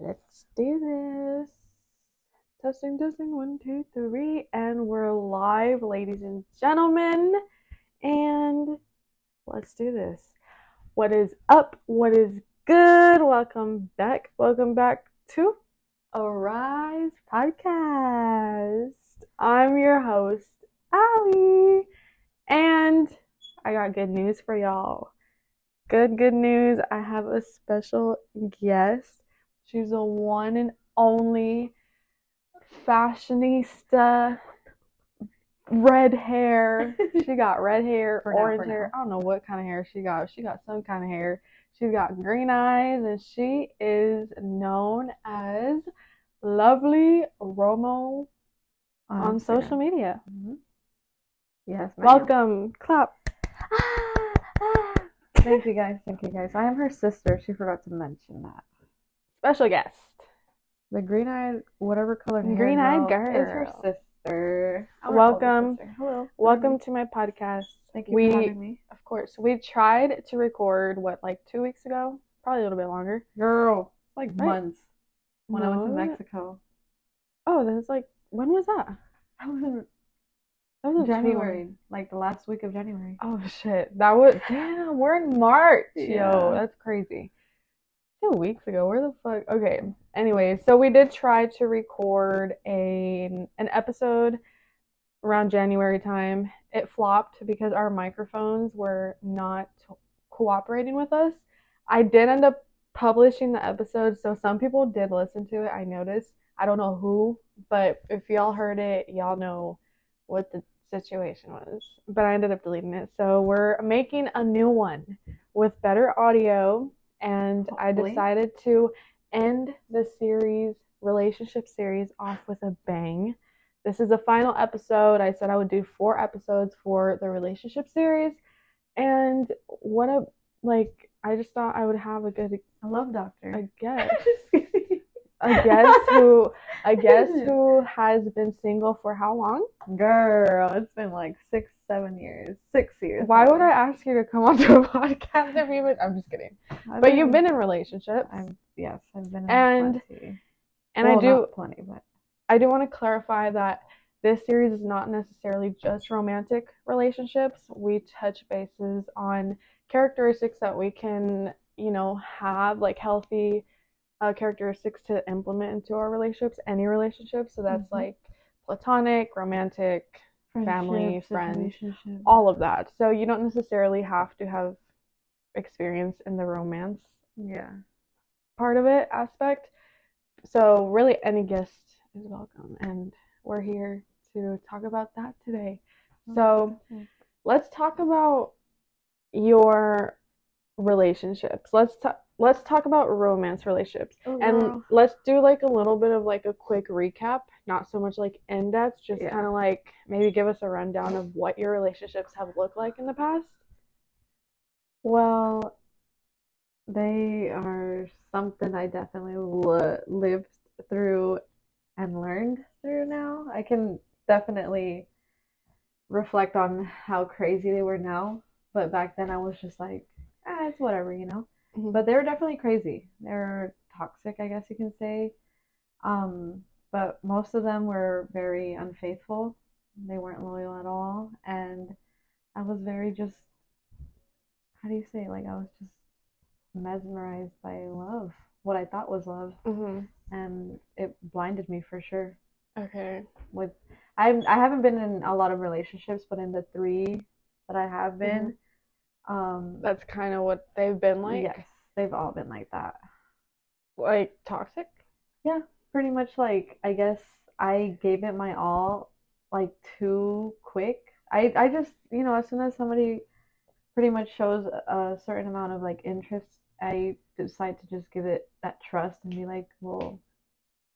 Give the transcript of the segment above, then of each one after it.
Let's do this. Testing, testing, one, two, three, and we're live, ladies and gentlemen. And let's do this. What is up? What is good? Welcome back. Welcome back to Arise Podcast. I'm your host, Ali, and I got good news for y'all. Good, good news. I have a special guest. She's the one and only fashionista, red hair. She got red hair, For orange for hair. now. I don't know what kind of hair she got. She got some kind of hair. She's got green eyes, and she is known as Lovely Romo on social media. hmm Yes. Welcome. Clap. Thank you guys. Thank you guys. I am her sister. She forgot to mention that. Special guest. The green eyed, whatever color Green-eyed girl is her sister. I wanna call her Welcome. sister. Hello. Welcome mm-hmm. to my podcast. Thank you we- for having me. Of course, we tried to record what like two weeks ago, probably a little bit longer. Girl, like Right. months when I went to No. Mexico. Oh, then it's like when was that? That was in That was in January, like the last week of January. Oh shit, that was damn. We're in March, yo. That's crazy. Two weeks ago. Where the fuck? Okay. Anyway, so we did try to record a an episode around January time. It flopped because our microphones were not cooperating with us. I did end up publishing the episode, so some people did listen to it. I noticed. I don't know who, but if y'all heard it, y'all know what the situation was. But I ended up deleting it. So we're making a new one with better audio, and I decided to end the series, relationship series, off with a bang. This is the final episode. I said I would do four episodes for the relationship series, and what a like. I just thought I would have a good, I love Doctor. I guest, a guest who, a guest who has been single for how long? Girl, it's been like six, seven years. Six years. Why would I ask you to come onto a podcast if you would? I'm just kidding. I've But you've been in relationships, I'm yes, I've been in And- plenty. and Well, I do. plenty, but I do want to clarify that this series is not necessarily just romantic relationships. We touch bases on characteristics that we can, you know, have like healthy uh, characteristics to implement into our relationships, any relationship. So that's Mhm. like platonic, romantic, Family, friends, all of that. So you don't necessarily have to have experience in the romance Yeah. part of it aspect. So really any guest is welcome and we're here to talk about that today. So let's talk about your relationships. Let's talk let's talk about romance relationships. Oh, And let's do like a little bit of like a quick recap, not so much like in depth, just Yeah. kind of like maybe give us a rundown of what your relationships have looked like in the past. well, they are something I definitely li- lived through and learned through now. I can definitely reflect on how crazy they were now, but back then I was just like, ah, it's whatever, you know. But they were definitely crazy. They're toxic, I guess you can say. Um, but most of them were very unfaithful. They weren't loyal at all, and I was very just, how do you say, like I was just mesmerized by love, what I thought was love, Mm-hmm. and it blinded me for sure. Okay. With I I haven't been in a lot of relationships, but in the three that I have been, um, That's kind of what they've been like. yes, they've all been like that. Like toxic? Yeah, pretty much like I guess I gave it my all like too quick. I I just you know as soon as somebody pretty much shows a certain amount of like interest, I decide to just give it that trust and be like, well,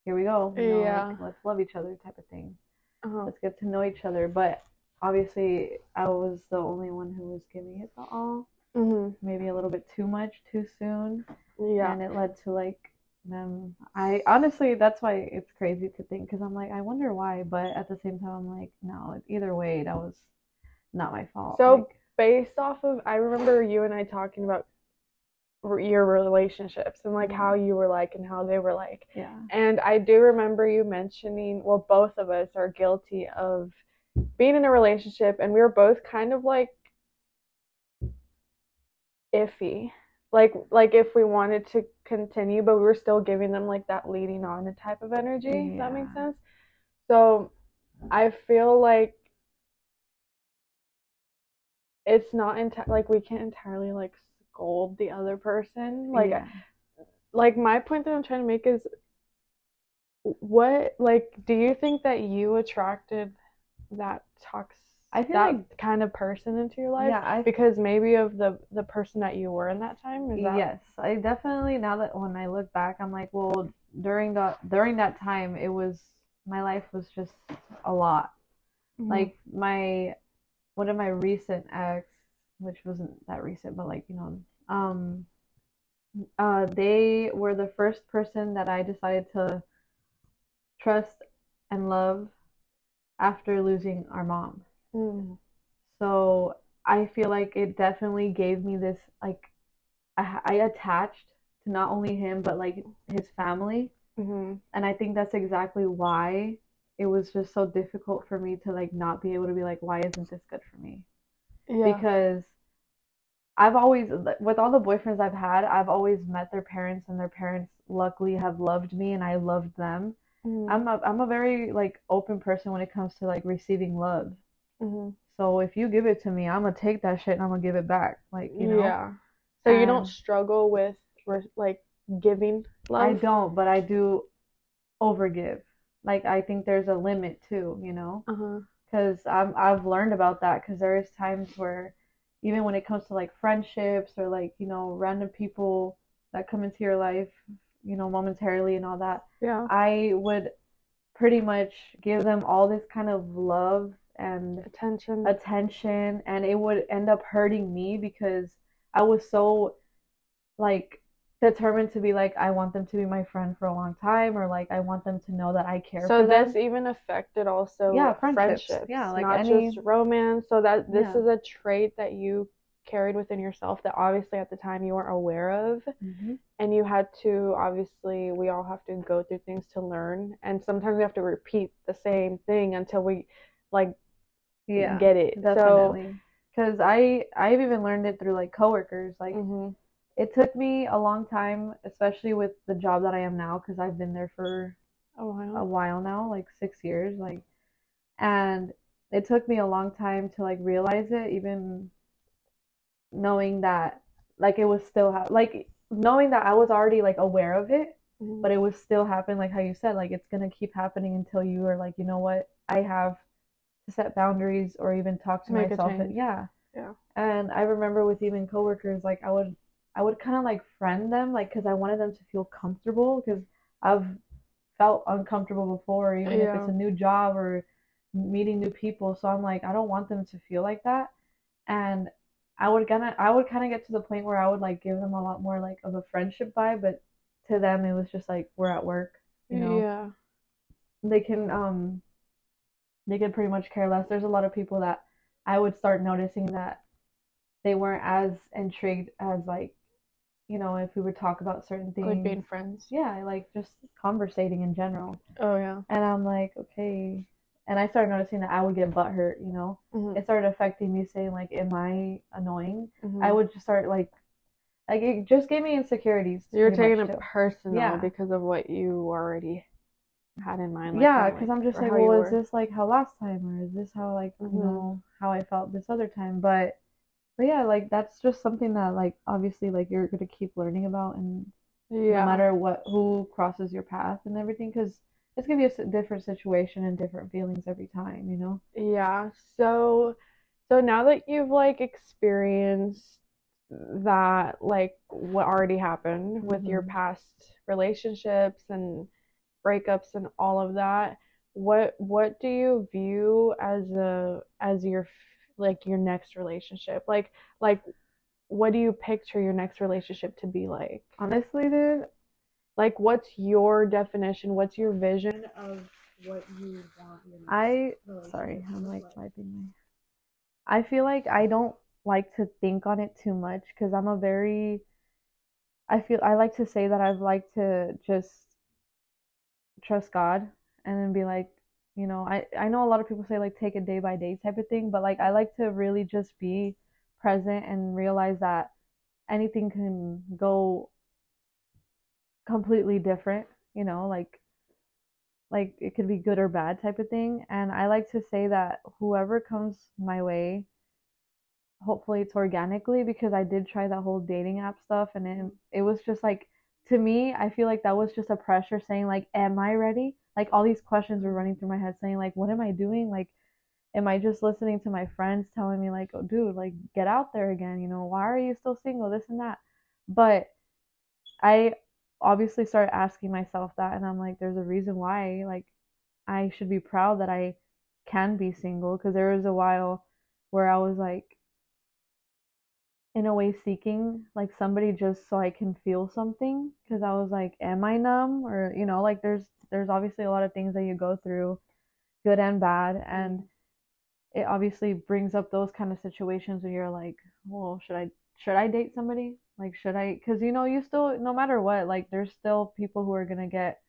here we go. You know, like, Yeah. let's love each other type of thing. Uh-huh. Let's get to know each other. But obviously, I was the only one who was giving it the all. Mm-hmm. Maybe a little bit too much too soon Yeah. and it led to like them i honestly that's why it's crazy to think because i'm like i wonder why but at the same time i'm like no either way that was not my fault So like, based off of I remember you and I talking about your relationships and like how you were like and how they were like. Yeah. And I do remember you mentioning, well, both of us are guilty of being in a relationship, and we were both kind of like iffy. Like, like if we wanted to continue, but we were still giving them like that leading on the type of energy. If that makes sense. So I feel like it's not enti- like we can't entirely like scold the other person. Like, yeah. like my point that I'm trying to make is what like do you think that you attracted that talks I feel that like kind of person into your life yeah, I because maybe of the the person that you were in that time is that Yes, I definitely now that when I look back, I'm like, well, during the during that time, it was my life was just a lot. Mhm. Like my one of my recent ex, which wasn't that recent, but like you know, um, uh, they were the first person that I decided to trust and love after losing our mom. Mm. So I feel like it definitely gave me this like I, I attached to not only him but like his family, Mhm. and I think that's exactly why it was just so difficult for me to like not be able to be like, why isn't this good for me? yeah Because I've always with all the boyfriends I've had, I've always met their parents, and their parents luckily have loved me, and I loved them. Mhm. I'm a I'm a very like open person when it comes to like receiving love. Mhm. So if you give it to me, I'm gonna take that shit and I'm gonna give it back. Like, you know, yeah so you don't struggle with like giving love I don't, but I do overgive. Like, I think there's a limit too, you know, uh-huh because I'm I've learned about that because there is times where even when it comes to like friendships or like, you know, random people that come into your life, you know, momentarily and all that, yeah I would pretty much give them all this kind of love and attention attention and it would end up hurting me because I was so like determined to be like I want them to be my friend for a long time or like I want them to know that I care so for them. this even affected also Yeah, friendships. friendships Yeah, like not any- just romance so that this Yeah. is a trait that you carried within yourself that obviously at the time you weren't aware of Mhm. and you had to obviously we all have to go through things to learn and sometimes we have to repeat the same thing until we like Yeah, get it definitely. Because I I've even learned it through like coworkers. Like so hmm it took me a long time, especially with the job that I am now, because I've been there for oh a while now, like six years, like, and it took me a long time to like realize it, even knowing that like it was still ha- like knowing that I was already like aware of it, Mhm. but it was still happening, like how you said, like it's gonna keep happening until you are like, you know what, I have to set boundaries or even talk to Make myself. And, yeah. Yeah. And I remember with even coworkers, like I would I would kind of like friend them, like because I wanted them to feel comfortable, because I've felt uncomfortable before, even if it's a new job or meeting new people. So I'm like, I don't want them to feel like that. And I would gonna I would kind of get to the point where I would like give them a lot more like of a friendship vibe, but to them it was just like we're at work, you know. yeah They can um they could pretty much care less. There's a lot of people that I would start noticing that they weren't as intrigued as like, you know, if we would talk about certain things. like being friends yeah, like just conversating in general. oh yeah And I'm like, okay. And I started noticing that I would get butthurt, you know. Mhm. It started affecting me saying like, am I annoying? Mhm. I would just start like like it just gave me insecurities. You're taking it too. personal Yeah. because of what you already had in mind. like, yeah, because like, I'm just like, well, is were. this like how last time, or is this how like Mhm. you know how I felt this other time? But but yeah, like that's just something that like obviously like you're gonna keep learning about, and yeah. no matter what who crosses your path and everything, because it's gonna be a different situation and different feelings every time, you know. Yeah. So so now that you've like experienced that like what already happened with your Mhm. past relationships and breakups and all of that, what what do you view as a as your like your next relationship? Like like what do you picture your next relationship to be like? Honestly, dude, Like what's your definition? What's your vision of what you want I sorry, I'm like wiping my. I feel like I don't like to think on it too much because I'm a very I feel I like to say that I've like to just trust God and then be like, you know, I I know a lot of people say like take it day by day type of thing, but like I like to really just be present and realize that anything can go completely different, you know, like like it could be good or bad type of thing. And I like to say that whoever comes my way, hopefully it's organically because I did try that whole dating app stuff and it it was just like to me, I feel like that was just a pressure saying like, am I ready? Like all these questions were running through my head saying like, what am I doing? Like am I just listening to my friends telling me like, oh dude, like get out there again, you know, why are you still single? This and that. But I obviously started asking myself that and I'm like there's a reason why like I should be proud that I can be single. Because there was a while where I was like in a way seeking like somebody just so I can feel something because I was like am I numb? or you know like there's there's obviously a lot of things that you go through good and bad and mm-hmm. it obviously brings up those kind of situations where you're like well should I should I date somebody like, should I? Because you know, you still, no matter what, like, there's still people who are gonna get,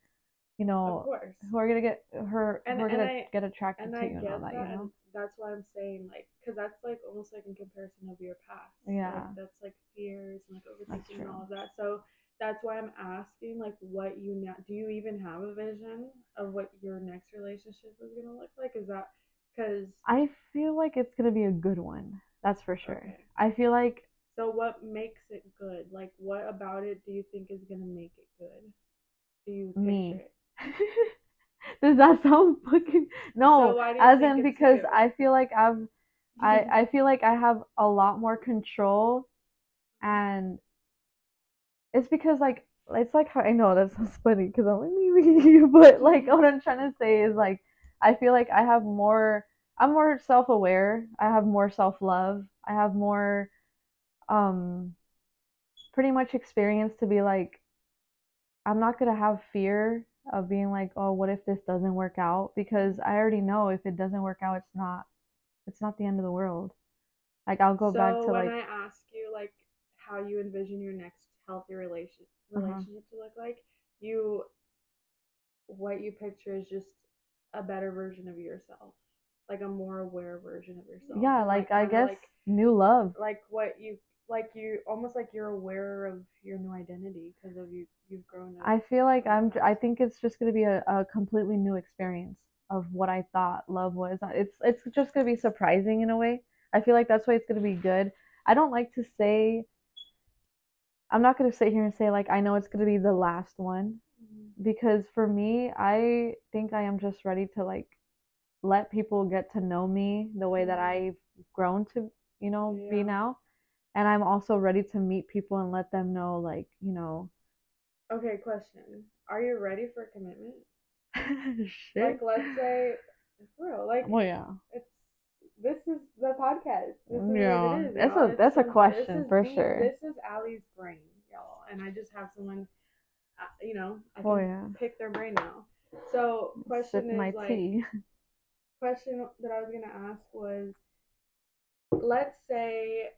you know, who are gonna get her, and, who are gonna I, get attracted to you and all that, that, you know. That's why I'm saying, like, because that's like almost like in comparison of your past. Yeah. Like, that's like fears and like overthinking and all of that. So that's why I'm asking, like, what you now do you even have a vision of what your next relationship is gonna look like? Is that because I feel like it's gonna be a good one. That's for sure. Okay. I feel like so what makes it good? Like what about it do you think is gonna make it good? Do you Me. Does that sound fucking no? So as in because? I feel like I've I I feel like I have a lot more control and it's because like it's like how I know that sounds funny because I'm like you, but like what I'm trying to say is like I feel like I have more I'm more self aware. I have more self love. I have more um pretty much experience to be like I'm not going to have fear of being like, "Oh, what if this doesn't work out?" because I already know if it doesn't work out, it's not it's not the end of the world. Like I'll go so back to when like when I ask you like how you envision your next healthy relation uh-huh. relationship uh-huh. to look like, you what you picture is just a better version of yourself. Like a more aware version of yourself. Yeah, like, like I guess like, new love. Like what you like you almost like you're aware of your new identity because of you you've grown up. I feel like I'm I think it's just going to be a, a completely new experience of what I thought love was. It's it's just going to be surprising in a way. I feel like that's why it's going to be good. I don't like to say I'm not going to sit here and say like I know it's going to be the last one mm-hmm. because for me, I think I am just ready to like let people get to know me the way that mm-hmm. I've grown to, you know, yeah. be now and I'm also ready to meet people and let them know, like, you know. Okay, question. Are you ready for commitment? Shit. Like, let's say, for real, like, well, yeah. It's this is the podcast. This is yeah, what it is, that's y'all. a that's a question for sure. This is Allie's brain, y'all, and I just have someone, uh, you know, I can oh, yeah. pick their brain now. So, question Sip is my like, tea. question that I was gonna ask was, let's say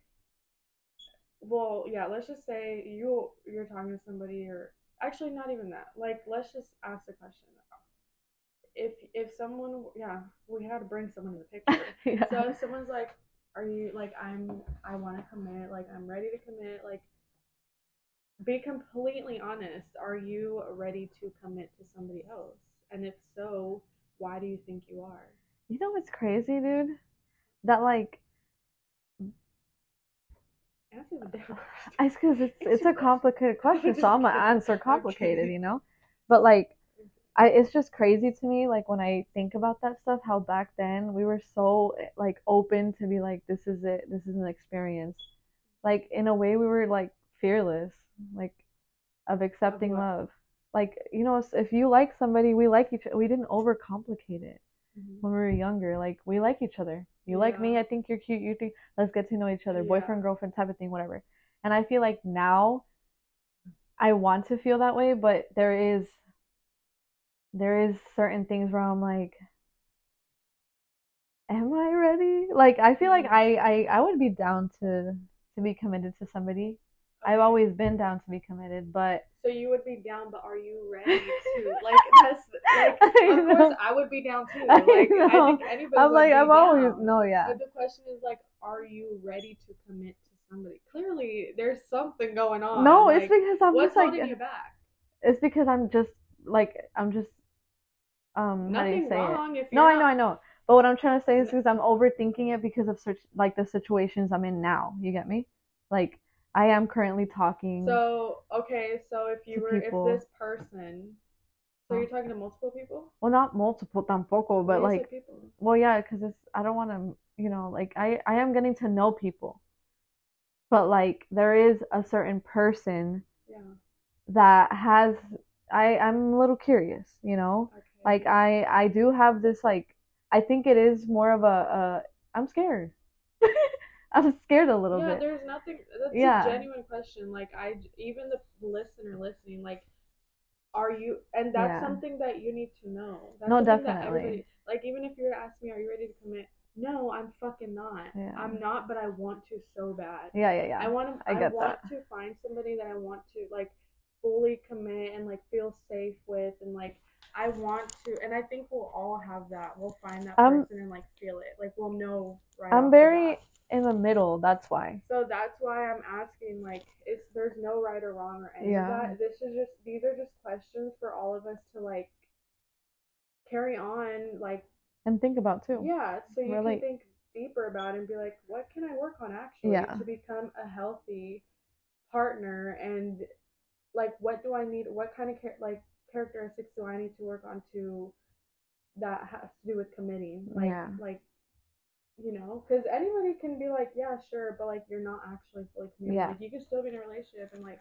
well, yeah, let's just say you you're talking to somebody or actually not even that. Like let's just ask the question. If if someone yeah, we had to bring someone in the picture. yeah. So if someone's like, Are you like I'm I wanna commit, like I'm ready to commit, like be completely honest. Are you ready to commit to somebody else? And if so, why do you think you are? You know what's crazy, dude? That like it's because it's it's a complicated question, so I'm gonna answer complicated, you know. But like, I it's just crazy to me, like when I think about that stuff, how back then we were so like open to be like, this is it, this is an experience. Like in a way, we were like fearless, like of accepting of love. Like you know, if you like somebody, we like each. We didn't overcomplicate it mm-hmm. when we were younger. Like we like each other you yeah. like me, I think you're cute. You think let's get to know each other, yeah. boyfriend, girlfriend type of thing, whatever. And I feel like now I want to feel that way, but there is there is certain things where I'm like am I ready? Like I feel like. I I I would be down to to be committed to somebody. I've always been down to be committed, but So you would be down, but are you ready to like that's like I of know. course I would be down too. Like I, know. think anybody I'm would like I'm always no, yeah. But the question is like, are you ready to commit to somebody? Clearly there's something going on. No, like, it's because I'm what's just like holding you back? it's because I'm just like I'm just um how do you Nothing wrong if No, I know, I know. But what I'm trying to say is because I'm overthinking it because of such like the situations I'm in now. You get me? Like I am currently talking. So okay, so if you were people. if this person, so you're talking to multiple people, well, not multiple tampoco, but like well, yeah, because it's I don't want to, you know, like I I am getting to know people, but like there is a certain person yeah, that has I I'm a little curious, you know. okay, Like I I do have this like I think it is more of a, a I'm scared. I'm scared a little yeah, bit. Yeah, there's nothing. That's Yeah. a genuine question. Like I, even the listener listening, like, are you? And that's Yeah. something that you need to know. That's No, definitely. like even if you were to ask me, are you ready to commit? No, I'm fucking not. Yeah. I'm not, but I want to so bad. Yeah, yeah, yeah. I want to. I I, want that. to find somebody that I want to like fully commit and like feel safe with, and like I want to. And I think we'll all have that. We'll find that person and like feel it. Like we'll know right. I'm very. In the middle, that's why. So that's why I'm asking. Like, it's there's no right or wrong or any Yeah. of that. This is just these are just questions for all of us to like carry on. Like, And think about too. yeah, so you Relate. can think deeper about and be like, what can I work on actually Yeah. to become a healthy partner and like what do I need? What kind of char- like characteristics do I need to work on to that has to do with committing? Like, Yeah. like you know, because anybody can be like, yeah, sure, but like you're not actually fully committed. Yeah. Like you can still be in a relationship and like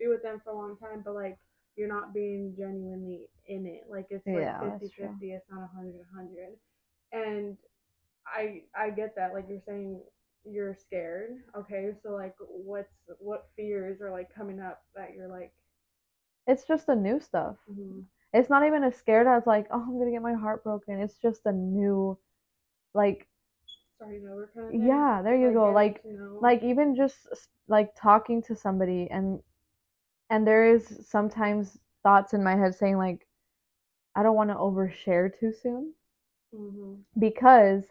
be with them for a long time, but like you're not being genuinely in it. Like it's like Yeah, 50 50, it's not 100 100. And I I get that. Like you're saying you're scared. Okay, so like what's what fears are like coming up that you're like, It's just the new stuff. mhm, It's not even as scared as like, oh, I'm gonna get my heart broken. It's just a new, like, starting over kind of yeah, there you go. Like, to know- like even just like talking to somebody and and there is sometimes thoughts in my head saying like, I don't want to overshare too soon. Mhm. because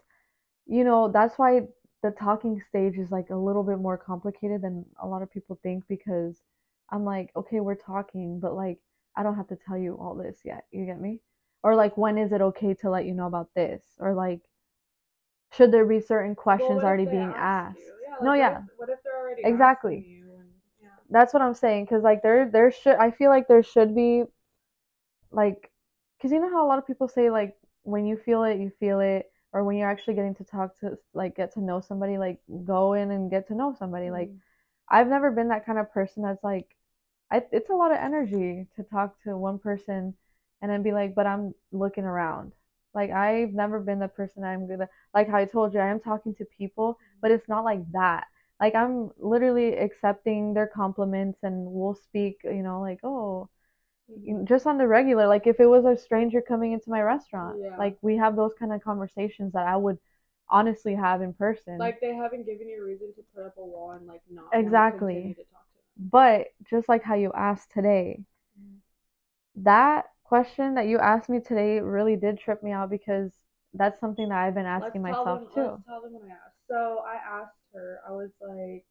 you know that's why the talking stage is like a little bit more complicated than a lot of people think because I'm like okay we're talking but like I don't have to tell you all this yet you get me or like when is it okay to let you know about this or like should there be certain questions what if already being asked? Yeah, no like, yeah if, what if they're already Exactly. and, yeah. that's what I'm saying because like there there should I feel like there should be like because you know how a lot of people say like when you feel it you feel it or when you're actually getting to talk to like get to know somebody like go in and get to know somebody like Mhm. I've never been that kind of person that's like I, it's a lot of energy to talk to one person and then be like but I'm looking around like I've never been the person I'm gonna like how I told you I am talking to people but it's not like that like I'm literally accepting their compliments and we'll speak you know like oh just on the regular like if it was a stranger coming into my restaurant Yeah. like we have those kind of conversations that I would honestly have in person Like they haven't given you a reason to put up a wall and like not Exactly. to talk to them. but just like how you asked today Mhm. that question that you asked me today really did trip me out because that's something that I've been asking let's myself them, too Let's tell them what I asked. So I asked her. I was like,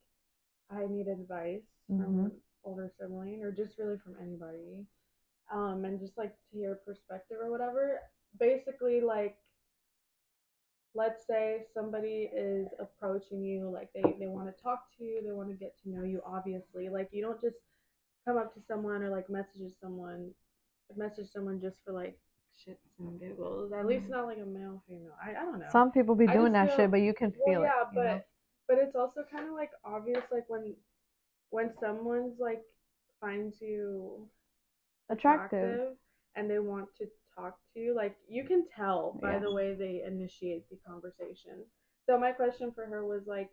I need advice Mhm. from an older sibling or just really from anybody, um, and just like to hear perspective or whatever. Basically, like, let's say somebody is approaching you, like they they want to talk to you, they want to get to know you. Obviously, like you don't just come up to someone or like message someone, message someone just for like shits and giggles. At least mm. not like a male female. I, I don't know. some people be doing that feel- shit but you can well, feel yeah, it you but know? but it's also kind of like obvious, like when when someone's like finds you attractive and they want to talk to you, like you can tell by Yeah. the way they initiate the conversation. So my question for her was like,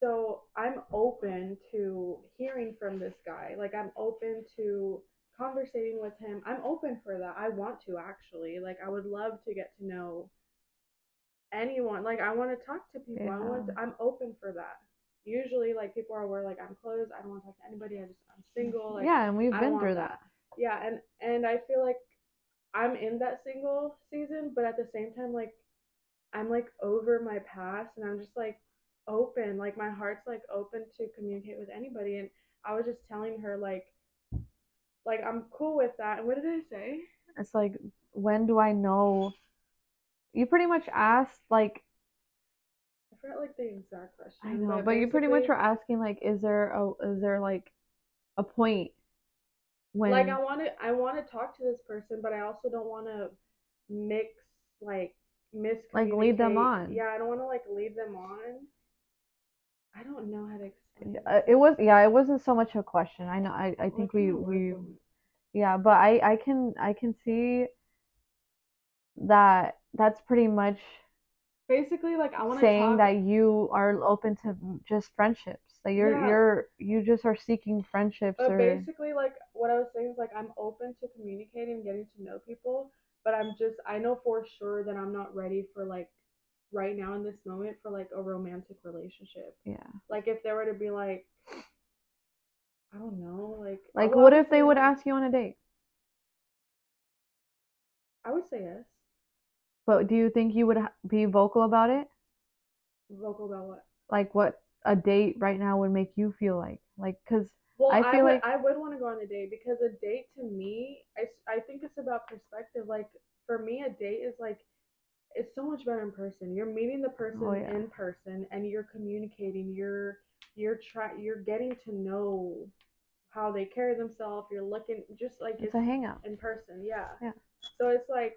so I'm open to hearing from this guy. Like I'm open to conversating with him. I'm open for that. I want to actually. Like I would love to get to know anyone. Like I want to talk to people. I want to, I'm open for that. usually like people are aware like I'm closed. I don't want to talk to anybody. I just I'm single. Like, yeah, and we've I been through that. yeah, and and I feel like I'm in that single season, but at the same time, like I'm like over my past, and I'm just like open. Like my heart's like open to communicate with anybody. And I was just telling her like, like I'm cool with that. And what did I say? It's like, when do I know? You pretty much asked like I forgot like the exact question. I know, but you pretty much were asking like, is there a is there like a point when like I want to I want to talk to this person, but I also don't want to mix like miscommunicate. Like, lead them on. Yeah, I don't want to like lead them on. I don't know how to explain. Uh, it was yeah, it wasn't so much a question. I know I, I think we we yeah, but I I can I can see that that's pretty much basically like I want to saying talk. that you are open to just friendships. That you're Yeah. you're you just are seeking friendships But or basically, like what I was saying is like I'm open to communicating getting to know people, but I'm just I know for sure that I'm not ready for like right now in this moment for like a romantic relationship. yeah. Like if there were to be like I don't know, like Like what if they would like- ask you on a date? I would say yes. But do you think you would be vocal about it? Vocal about what? Like what a date right now would make you feel like? Like cuz Well, I I, feel would like- I would want to go on a date because a date to me, I, I think it's about perspective. Like for me, a date is like it's so much better in person. You're meeting the person Oh, yeah. in person and you're communicating. You're you're try you're getting to know how they carry themselves. You're looking just like it's a hangout. in person. Yeah. Yeah. So it's like,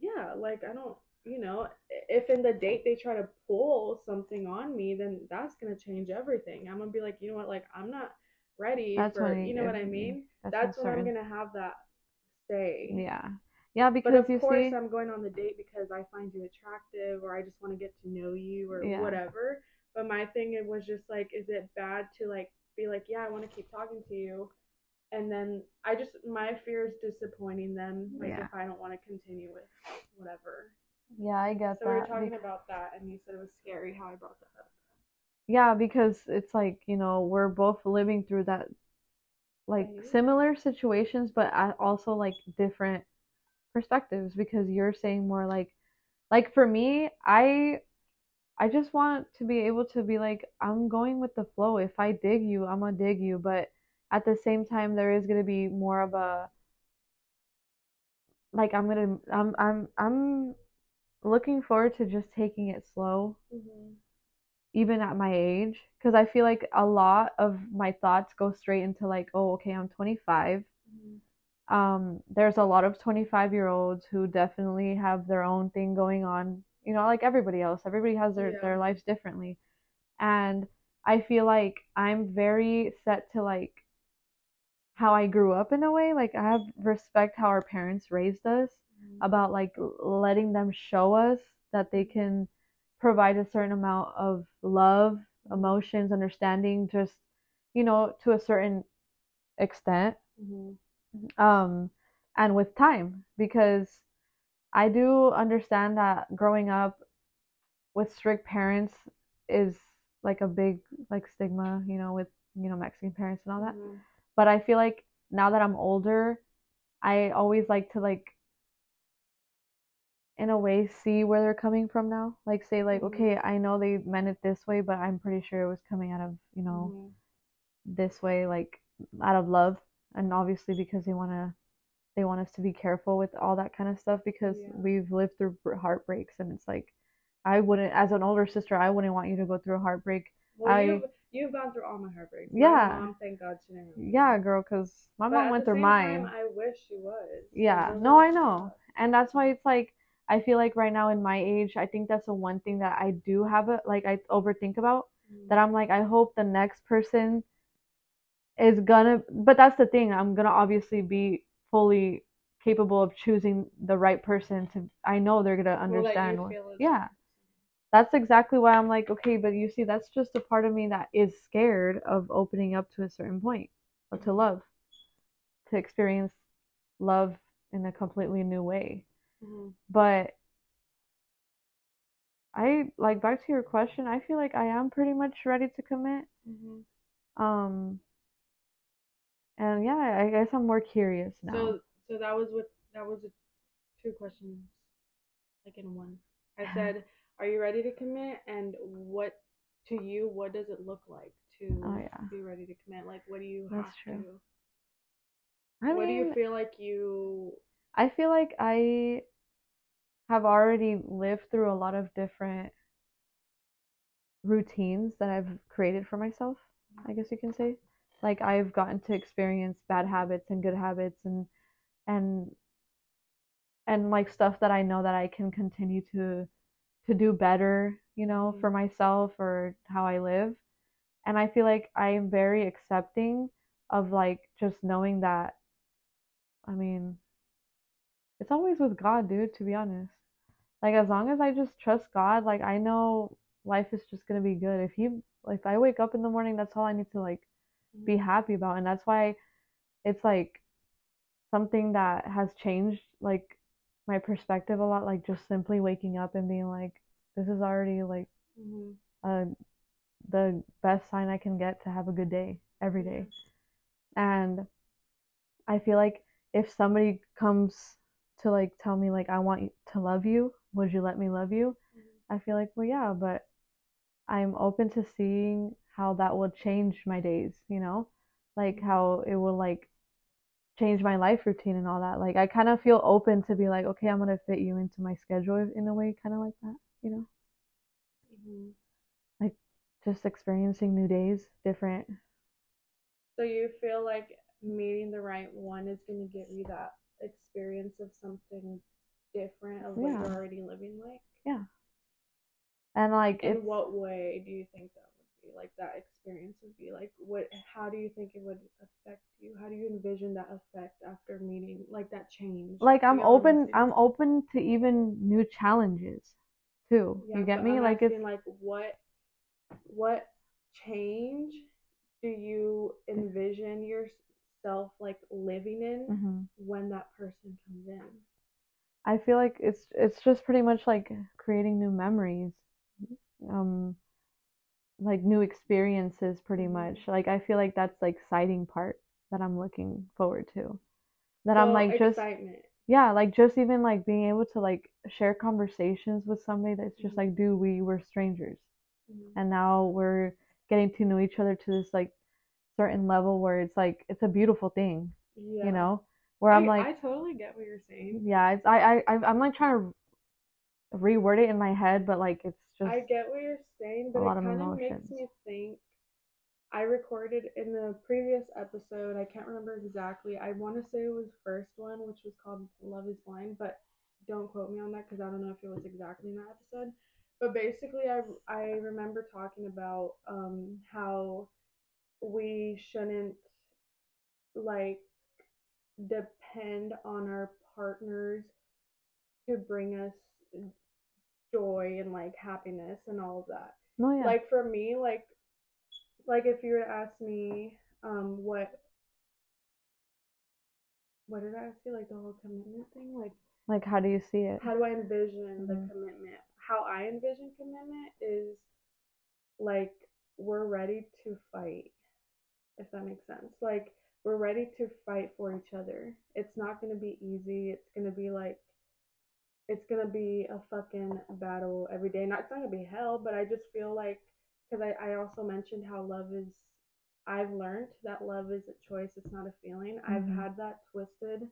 yeah, like I don't, you know, if in the date they try to pull something on me, then that's gonna change everything. I'm gonna be like, you know what, like I'm not ready That's for, you know what I mean? That's, That's when I'm gonna have that say. Yeah. Yeah, But because of you course, see I'm going on the date because I find you attractive, or I just want to get to know you, or Yeah. whatever. But my thing it was just like, is it bad to like be like, yeah, I want to keep talking to you, and then I just my fear is disappointing them, like Yeah. if I don't want to continue with whatever. Yeah, I guess. So we were talking about that, and you said it was scary how I brought that up. Yeah, because it's like, you know, we're both living through that like Phase. similar situations, but also like different perspectives because you're saying more like like for me, I I just want to be able to be like I'm going with the flow. If I dig you, I'm gonna dig you, but at the same time there is gonna be more of a like I'm gonna I'm I'm I'm looking forward to just taking it slow Mm-hmm. even at my age because I feel like a lot of my thoughts go straight into like, oh, okay, I'm 25. Mm-hmm. Um, there's a lot of 25 year olds who definitely have their own thing going on, you know, like everybody else. Everybody has their, Yeah. their lives differently. And I feel like I'm very set to like how I grew up in a way. Like I have respect how our parents raised us about like letting them show us that they can provide a certain amount of love, emotions, understanding, just you know, to a certain extent. Mm-hmm. Um, and with time, because I do understand that growing up with strict parents is like a big like stigma, you know, with you know Mexican parents and all that Mm-hmm. but I feel like now that I'm older, I always like to like in a way see where they're coming from now. Like say like, Mhm. okay, I know they meant it this way, but I'm pretty sure it was coming out of, you know, Mm-hmm. this way like out of love and obviously because they want to they want us to be careful with all that kind of stuff because Yeah. we've lived through heartbreaks and it's like I wouldn't as an older sister, I wouldn't want you to go through a heartbreak. Well, I- you've you've gone through all my heartbreaks. My Yeah. mom, thank God she didn't. Yeah, girl, cuz my But mom went through mine. Time, I wish she was. Yeah, those no, I know. And that's why it's like I feel like right now in my age, I think that's the one thing that I do have a like I overthink about Mhm. that I'm like I hope the next person is gonna but that's the thing, I'm gonna obviously be fully capable of choosing the right person to I know they're gonna Will let you understand what- yeah. That's exactly why I'm like, okay, but you see, that's just a part of me that is scared of opening up to a certain point, or to Mhm. love, to experience love in a completely new way Mhm. but I like back to your question, I feel like I am pretty much ready to commit. Mm-hmm. Um, and yeah, I guess I'm more curious now. So, so that was what that was a, two questions, like in one. I said, "Are you ready to commit?" And what to you, what does it look like to Oh, yeah. be ready to commit? Like, what do you That's have true. to? I what do you feel like you? I feel like I have already lived through a lot of different routines that I've created for myself, I guess you can say. Like I've gotten to experience bad habits and good habits and and and like stuff that I know that I can continue to to do better, you know, Mhm. for myself or how I live. And I feel like I am very accepting of like just knowing that I mean, it's always with God, dude, to be honest. Like as long as I just trust God, like I know life is just gonna be good. If you if I wake up in the morning, that's all I need to like be happy about. And that's why it's like something that has changed like my perspective a lot, like just simply waking up and being like, this is already like Mm-hmm. uh the best sign I can get to have a good day every day. And I feel like if somebody comes to like tell me like I want to love you, would you let me love you? I feel like, well, yeah, but I'm open to seeing how that will change my days, you know? Like how it will like change my life routine and all that. Like I kind of feel open to be like, okay, I'm gonna fit you into my schedule in a way, kind of like that, you know? hmm Like just experiencing new days, different. So you feel like meeting the right one is going to give you that experience of something different of what Yeah. you're already living like? Yeah. And like In what way do you think that be? Like that experience would be like what how do you think it would affect you? How do you envision that effect after meeting like that change? like I'm you know what open? I'm open to even new challenges too. Yeah, You get me? I'm Like it's like what what change do you envision yourself like living in Mhm. when that person comes in? I feel like it's it's just pretty much like creating new memories. Um like new experiences pretty Mhm. much. Like I feel like that's like exciting part that I'm looking forward to. That I'm like just yeah, like just even like being able to like share conversations with somebody that's just Mhm. like, dude, we were strangers Mhm. and now we're getting to know each other to this like certain level where it's like it's a beautiful thing, Yeah. you know? Where I'm like I totally get what you're saying. yeah, it's I I I- I'm like trying to reword it in my head, but like it's just I get what you're saying, but it kind of makes me think. I recorded in the previous episode, I can't remember exactly. I want to say it was first one, which was called Love is Blind, but don't quote me on that because I don't know if it was exactly in that episode. But basically, I, I remember talking about um, how we shouldn't like depend on our partners to bring us joy and like happiness and all of that. no yeah. Like for me, like like if you were to ask me um what what did I you? Like the whole commitment thing? Like Like how do you see it? how do I envision the Mhm. commitment? How I envision commitment is like we're ready to fight, if that makes sense. Like we're ready to fight for each other. It's not gonna be easy. It's gonna be like it's gonna be a fucking battle every day. Not it's not gonna be hell, but I just feel like because I, I also mentioned how love is I've learned that love is a choice, it's not a feeling. I've Mhm. had that twisted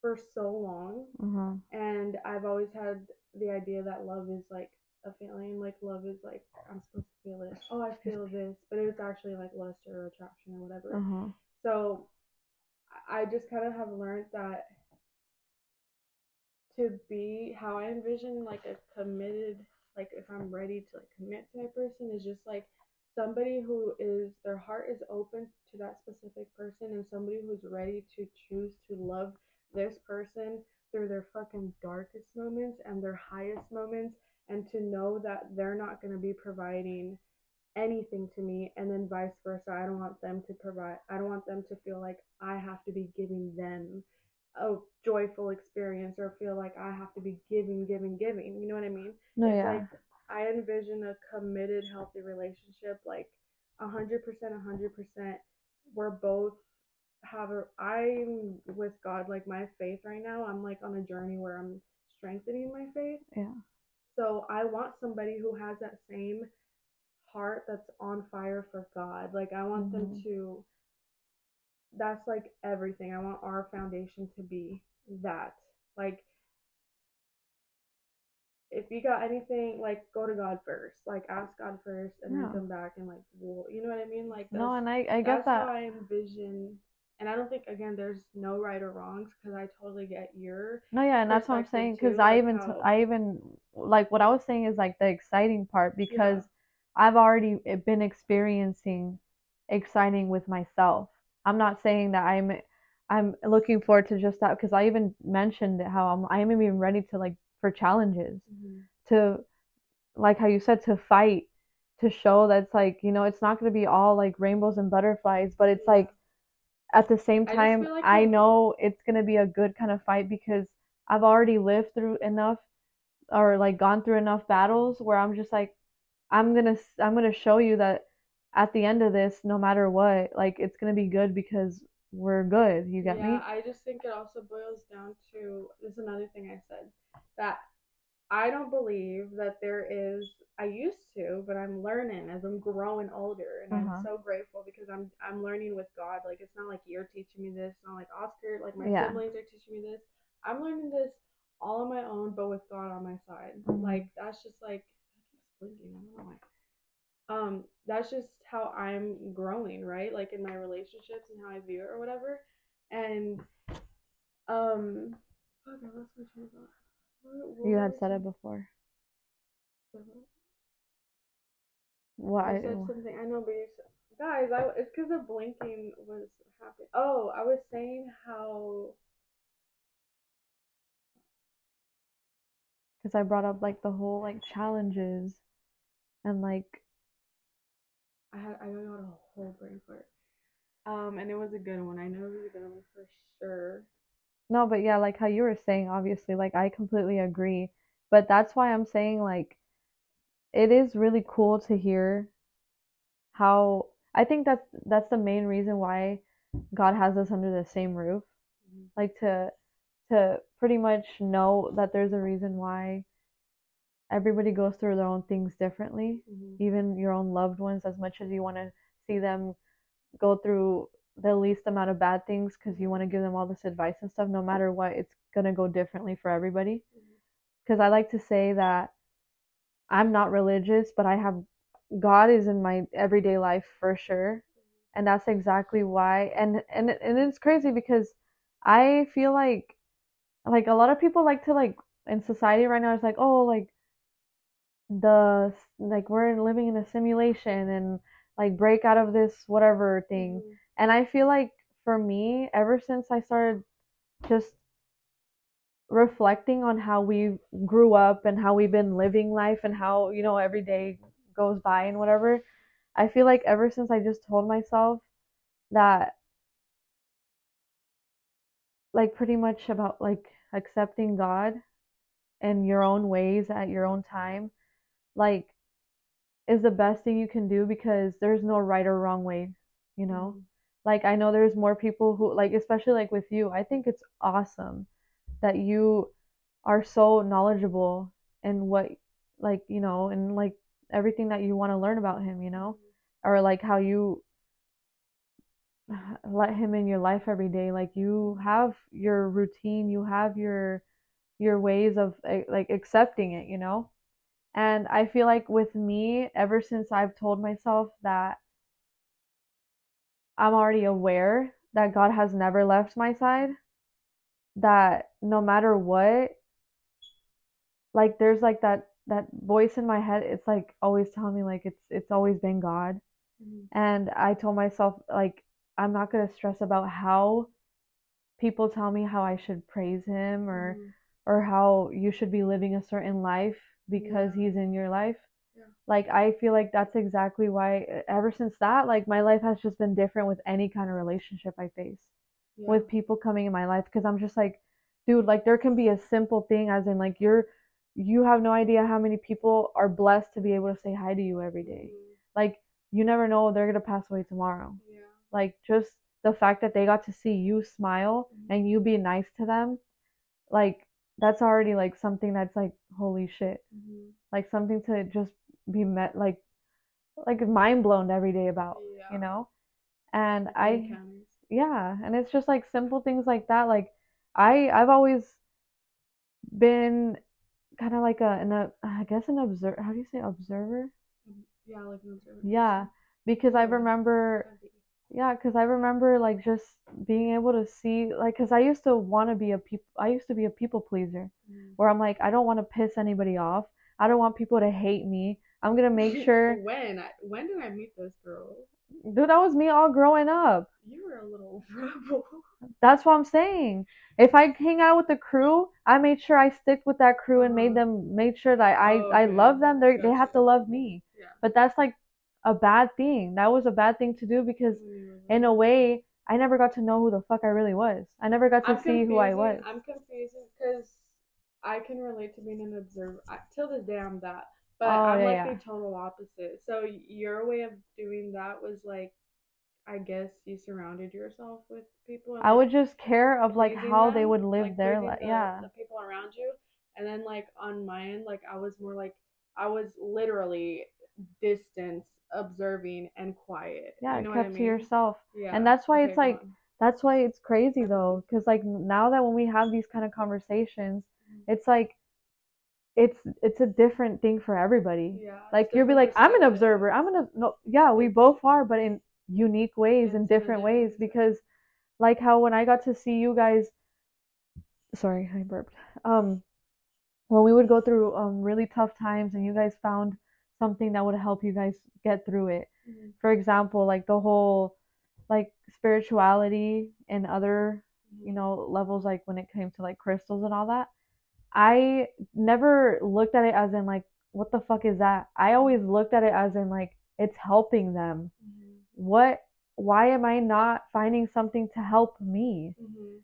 for so long Uh-huh. and I've always had the idea that love is like a feeling, like love is like I'm supposed to feel this. Oh, I feel this, but it's actually like lust or attraction or whatever. Uh-huh. So I just kind of have learned that to be how I envision like a committed, like if I'm ready to like commit to a person is just like somebody who is their heart is open to that specific person and somebody who's ready to choose to love this person through their fucking darkest moments and their highest moments and to know that they're not going to be providing anything to me and then vice versa. I don't want them to provide i don't want them to feel like i have to be giving them a joyful experience or feel like I have to be giving, giving, giving. You know what I mean? No, it's yeah. like I envision a committed, healthy relationship, like a hundred percent, a hundred percent. We're both have a. I'm with God, like my faith right now. I'm like on a journey where I'm strengthening my faith. Yeah. So I want somebody who has that same heart that's on fire for God. Like I want them Mhm. to. That's like everything. I want our foundation to be that. Like if you got anything, like go to God first. Like ask God first, and Yeah. then come back and like, well, you know what I mean? Like No, and I I get that's how. I envision. And I don't think again, there's no right or wrongs because I totally get your No, yeah, and that's what I'm saying because I like even how- I even like what I was saying is like the exciting part because Yeah. I've already eh, been experiencing exciting with myself. I'm not saying that I'm I'm looking forward to just that because I even mentioned how I'm I am even ready to like for challenges Mhm. to like how you said to fight to show that it's like you know it's not going to be all like rainbows and butterflies but it's Yeah. like at the same time feel like I know it's going to be a good kind of fight because I've already lived through enough or like gone through enough battles where I'm just like I'm going to I'm going to show you that at the end of this no matter what like it's going to be good because we're good you get yeah, me I just think it also boils down to this is another thing I said that I don't believe that there is I used to, but I'm learning as I'm growing older and Uh-huh. I'm so grateful because I'm I'm learning with God. Like it's not like you're teaching me this, not like Oscar, like my Yeah. siblings are teaching me this. I'm learning this all on my own, but with God on my side. Mhm. Like that's just like I keep blinking, I don't know why. Um, that's just how I'm growing, right? Like in my relationships and how I view it or whatever. And um fuck, I lost my train of thought. What- what you had said it before I why said something. I know, but you said, guys, I it's because of blinking was happening. Oh, I was saying how because I brought up like the whole like challenges and like I had I got a whole brain fart. Um, and it was a good one. I know it was a good one for sure. No, but yeah, like how you were saying, obviously, like I completely agree. But that's why I'm saying like it is really cool to hear how I think that's that's the main reason why God has us under the same roof. Mhm. Like to to pretty much know that there's a reason why everybody goes through their own things differently, Mhm. even your own loved ones, as much as you want to see them go through the least amount of bad things because you want to give them all this advice and stuff, no matter what, it's gonna go differently for everybody. Because I like to say that I'm not religious, but I have God is in my everyday life for sure. And that's exactly why and and and it's crazy because I feel like like a lot of people like to like in society right now it's like, oh, like the like we're living in a simulation and like break out of this whatever thing. Mhm. And I feel like for me, ever since I started just reflecting on how we grew up and how we've been living life and how, you know, every day goes by and whatever, I feel like ever since I just told myself that, like, pretty much about like accepting God and your own ways at your own time, like, is the best thing you can do because there's no right or wrong way, you know? Mhm. Like I know there's more people who like especially like with you. I think it's awesome that you are so knowledgeable in what like, you know, and like everything that you want to learn about him, you know? Or like how you let him in your life every day. Like you have your routine, you have your your ways of eh, like accepting it, you know? And I feel like with me, ever since I've told myself that I'm already aware that God has never left my side, that no matter what, like there's like that that voice in my head, it's like always telling me like it's it's always been God. Mhm. And I told myself like I'm not gonna stress about how people tell me how I should praise him or Mhm. or how you should be living a certain life because he's in your life. Yeah. Like I feel like that's exactly why ever since that, like my life has just been different with any kind of relationship I face. Yeah. with people coming in my life because I'm just like, dude, like there can be a simple thing as in like you're you have no idea how many people are blessed to be able to say hi to you every day. Mhm. Like you never know they're gonna pass away tomorrow. Yeah. Like just the fact that they got to see you smile Mhm. and you be nice to them, like that's already like something that's like holy shit. Mhm. Like something to just be met like like mind blown every day about, Yeah. you know? And I encounters. yeah, and it's just like simple things like that. Like I I've always been kind of like a an a, I guess an observer. How do you say observer? Yeah, like an observer. Yeah, because I remember. Yeah, because I remember like just being able to see like because I used to want to be a people I used to be a people pleaser Mhm. where I'm like I don't want to piss anybody off. I don't want people to hate me. I'm gonna make sure. when I, when did I meet this girl? Dude, that was me all growing up. You were a little rebel. That's what I'm saying. If I hang out with the crew, I made sure I stick with that crew and made Uh-huh. them made sure that I Oh, I okay. love them. They they have to love me. Yeah. But that's like a bad thing. That was a bad thing to do because you in a way, I never got to know who the fuck I really was. I never got to I'm see who I was. I'm confusing because I can relate to being an observer. I, till this day, I'm that. But Oh, I'm yeah, like yeah. the total opposite. So your way of doing that was like, I guess you surrounded yourself with people. I like, would just care of like how they would live like, their life. Yeah. The people around you, and then like on my end, like I was more like I was literally distance, observing, and quiet. Yeah, you know kept what I to yourself. Yeah. And that's why Okay, it's like that's why it's crazy though because like now that when we have these kind of conversations Mm-hmm. it's like it's it's a different thing for everybody Yeah, like you'll be like i'm an observer i'm gonna no yeah we both are but in unique ways in different ways because like how when i got to see you guys sorry i burped um when we would go through um really tough times and you guys found something that would help you guys get through it Mhm. for example like the whole like spirituality and other you know levels like when it came to like crystals and all that i never looked at it as in like what the fuck is that i always looked at it as in like it's helping them Mhm. what why am i not finding something to help me Mhm.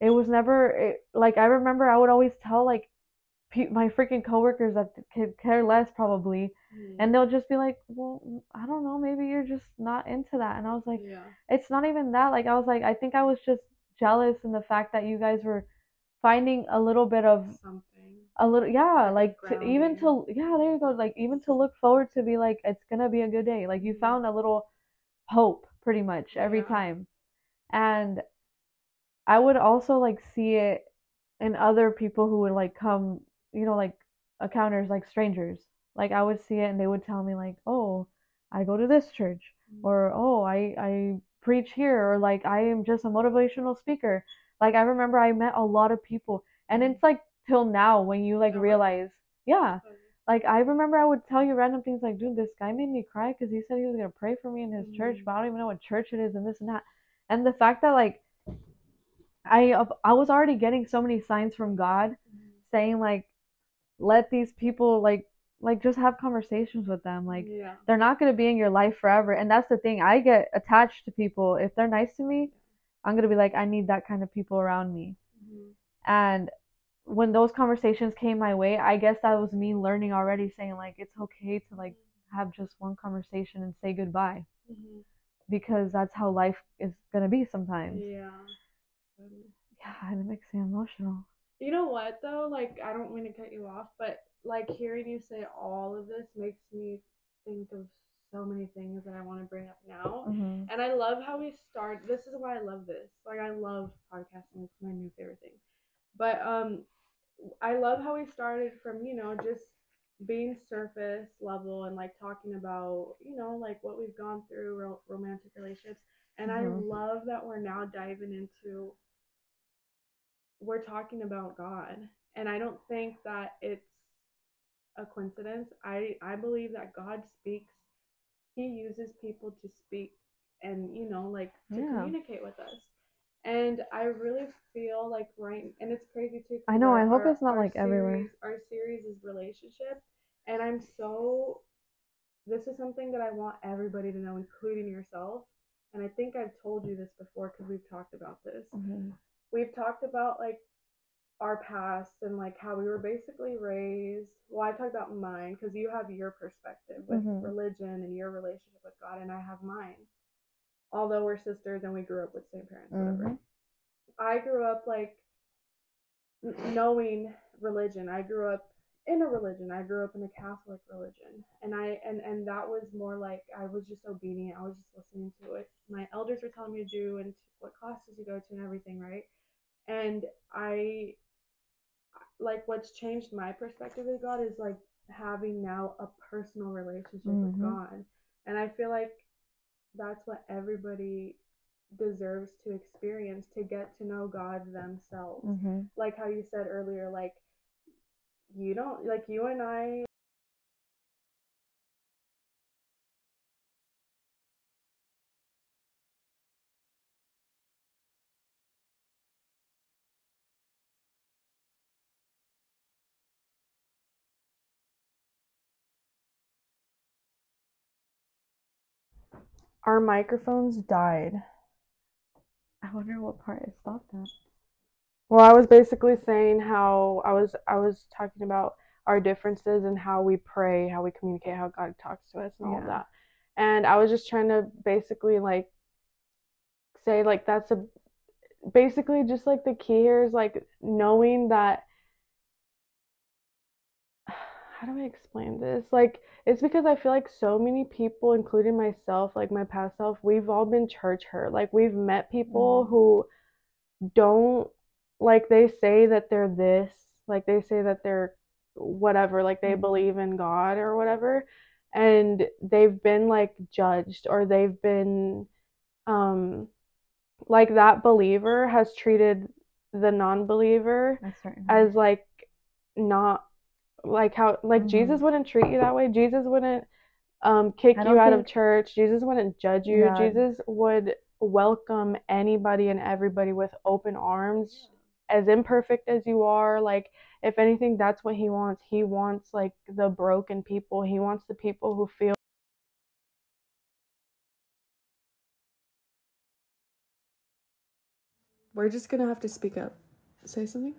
it was never it, like i remember i would always tell like pe- my freaking coworkers that could care less probably Mhm. and they'll just be like well i don't know maybe you're just not into that and i was like yeah. it's not even that. Like I was like, I think I was just jealous in the fact that you guys were finding a little bit of something. a little yeah, Like to, even to yeah, there you go. Like even to look forward to be like it's gonna be a good day. Like you Mhm. found a little hope pretty much every Yeah. time. And I would also like see it in other people who would like come, you know, like encounters like strangers. Like I would see it and they would tell me like, "Oh, I go to this church." Mhm. or oh I I preach here or like I am just a motivational speaker. Like I remember I met a lot of people and it's like till now when you like realize yeah like I remember I would tell you random things like dude this guy made me cry because he said he was gonna pray for me in his church Mm. but I don't even know what church it is and this and that and the fact that like I I was already getting so many signs from God Mhm. saying like let these people like like just have conversations with them like yeah. they're not going to be in your life forever. And that's the thing. I get attached to people. If they're nice to me, I'm going to be like, I need that kind of people around me. Mhm. And when those conversations came my way, I guess that was me learning already saying, like, it's okay to, like, have just one conversation and say goodbye Mhm. because that's how life is going to be sometimes. Yeah. Yeah, and it makes me emotional. You know what though? Like I don't mean to cut you off, but like hearing you say all of this makes me think of so many things that I want to bring up now. hmm And I love how we start. This is why I love this. Like I love podcasting. It's my new favorite thing. But um, I love how we started from you know just being surface level and like talking about you know like what we've gone through ro- romantic relationships. And I Mhm. love that we're now diving into. We're talking about God, and I don't think that it's a coincidence. I I believe that God speaks. He uses people to speak and you know like to Yeah. communicate with us. And I really feel like right, and it's crazy too. I know, I hope our- it's not, like, everywhere. Our series is relationship, and I'm so. This is something that I want everybody to know, including yourself. and I think I've told you this before because we've talked about this. Mm-hmm. We've talked about like our past and like how we were basically raised. Well, I talked about mine because you have your perspective with Mhm. religion and your relationship with God, and I have mine. Although we're sisters and we grew up with same parents, whatever. Mhm. I grew up like knowing religion. I grew up in a religion. I grew up in a Catholic religion, and I and and that was more like I was just obedient. I was just listening to what my elders were telling me to do and what classes to go to and everything, right? And I like what's changed my perspective of God is like having now a personal relationship with Mhm. God, and I feel like that's what everybody deserves to experience to get to know God themselves Mm-hmm. like how you said earlier, like you don't like you and I our microphones died. I wonder what part it stopped at. Well, I was basically saying how I was I was talking about our differences and how we pray, how we communicate, how God talks to us and all of that. And I was just trying to basically like say like that's a basically just like the key here is like knowing that how do I explain this? Like it's because I feel like so many people, including myself, like my past self, we've all been church hurt. Like we've met people Mhm. who don't like they say that they're this, like they say that they're whatever, like they Mhm. believe in God or whatever, and they've been like judged or they've been um like that believer has treated the non-believer as like not like how like Mhm. Jesus wouldn't treat you that way. Jesus wouldn't um kick you out of church. Jesus wouldn't judge you. Yeah. Jesus would welcome anybody and everybody with open arms as imperfect as you are. Like if anything that's what he wants. He wants like the broken people. He wants the people who feel We're just to have to speak up. Say something?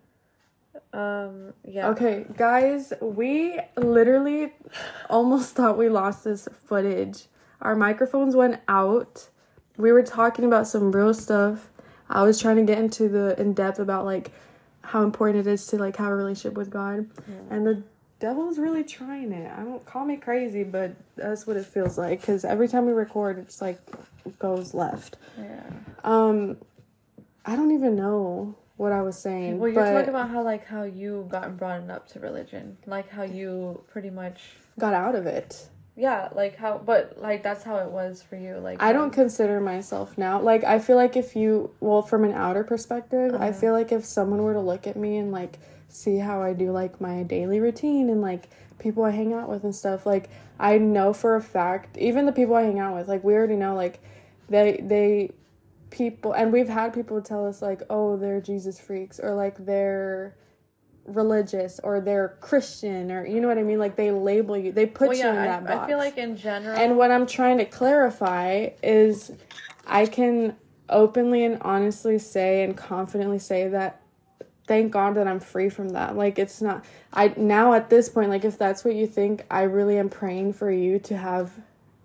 Um. Yeah. Okay, guys, we literally almost thought we lost this footage. Our microphones went out. We were talking about some real stuff. I was trying to get into the in depth about like how important it is to like have a relationship with God. And the devil's really trying it. I don't call me crazy, but that's what it feels like cuz every time we record it's like goes left. Yeah. Um I don't even know what I was saying. Well, you're but talking about how like how you gotten brought up to religion, like how you pretty much got out of it. yeah, like how but like that's how it was for you. Like I don't consider myself now. Like I feel like if you well from an outer perspective, I Uh-huh. feel like if someone were to look at me and like see how I do like my daily routine and like people I hang out with and stuff, like I know for a fact, even the people I hang out with, like we already know like they they people and we've had people tell us like, "Oh, they're Jesus freaks" or like they're religious or they're Christian or you know what I mean? Like they label you. They put well, you yeah, in I, that box. I feel like in general And what I'm trying to clarify is I can openly and honestly say and confidently say that thank God that I'm free from that. Like it's not I now at this point like if that's what you think, I really am praying for you to have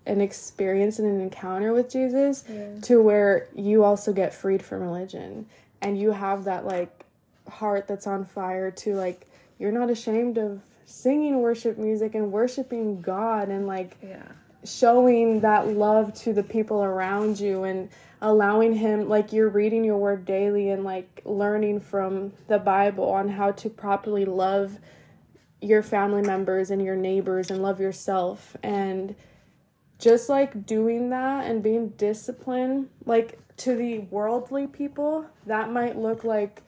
an experience and an encounter with Jesus to where you also get freed from religion. And you have that like heart that's on fire to like you're not ashamed of singing worship music and worshiping God and like yeah. showing that love to the people around you and allowing him like you're reading your word daily and like learning from the bible on how to properly love your family members and your neighbors and love yourself. And just like doing that and being disciplined like to the worldly people that might look like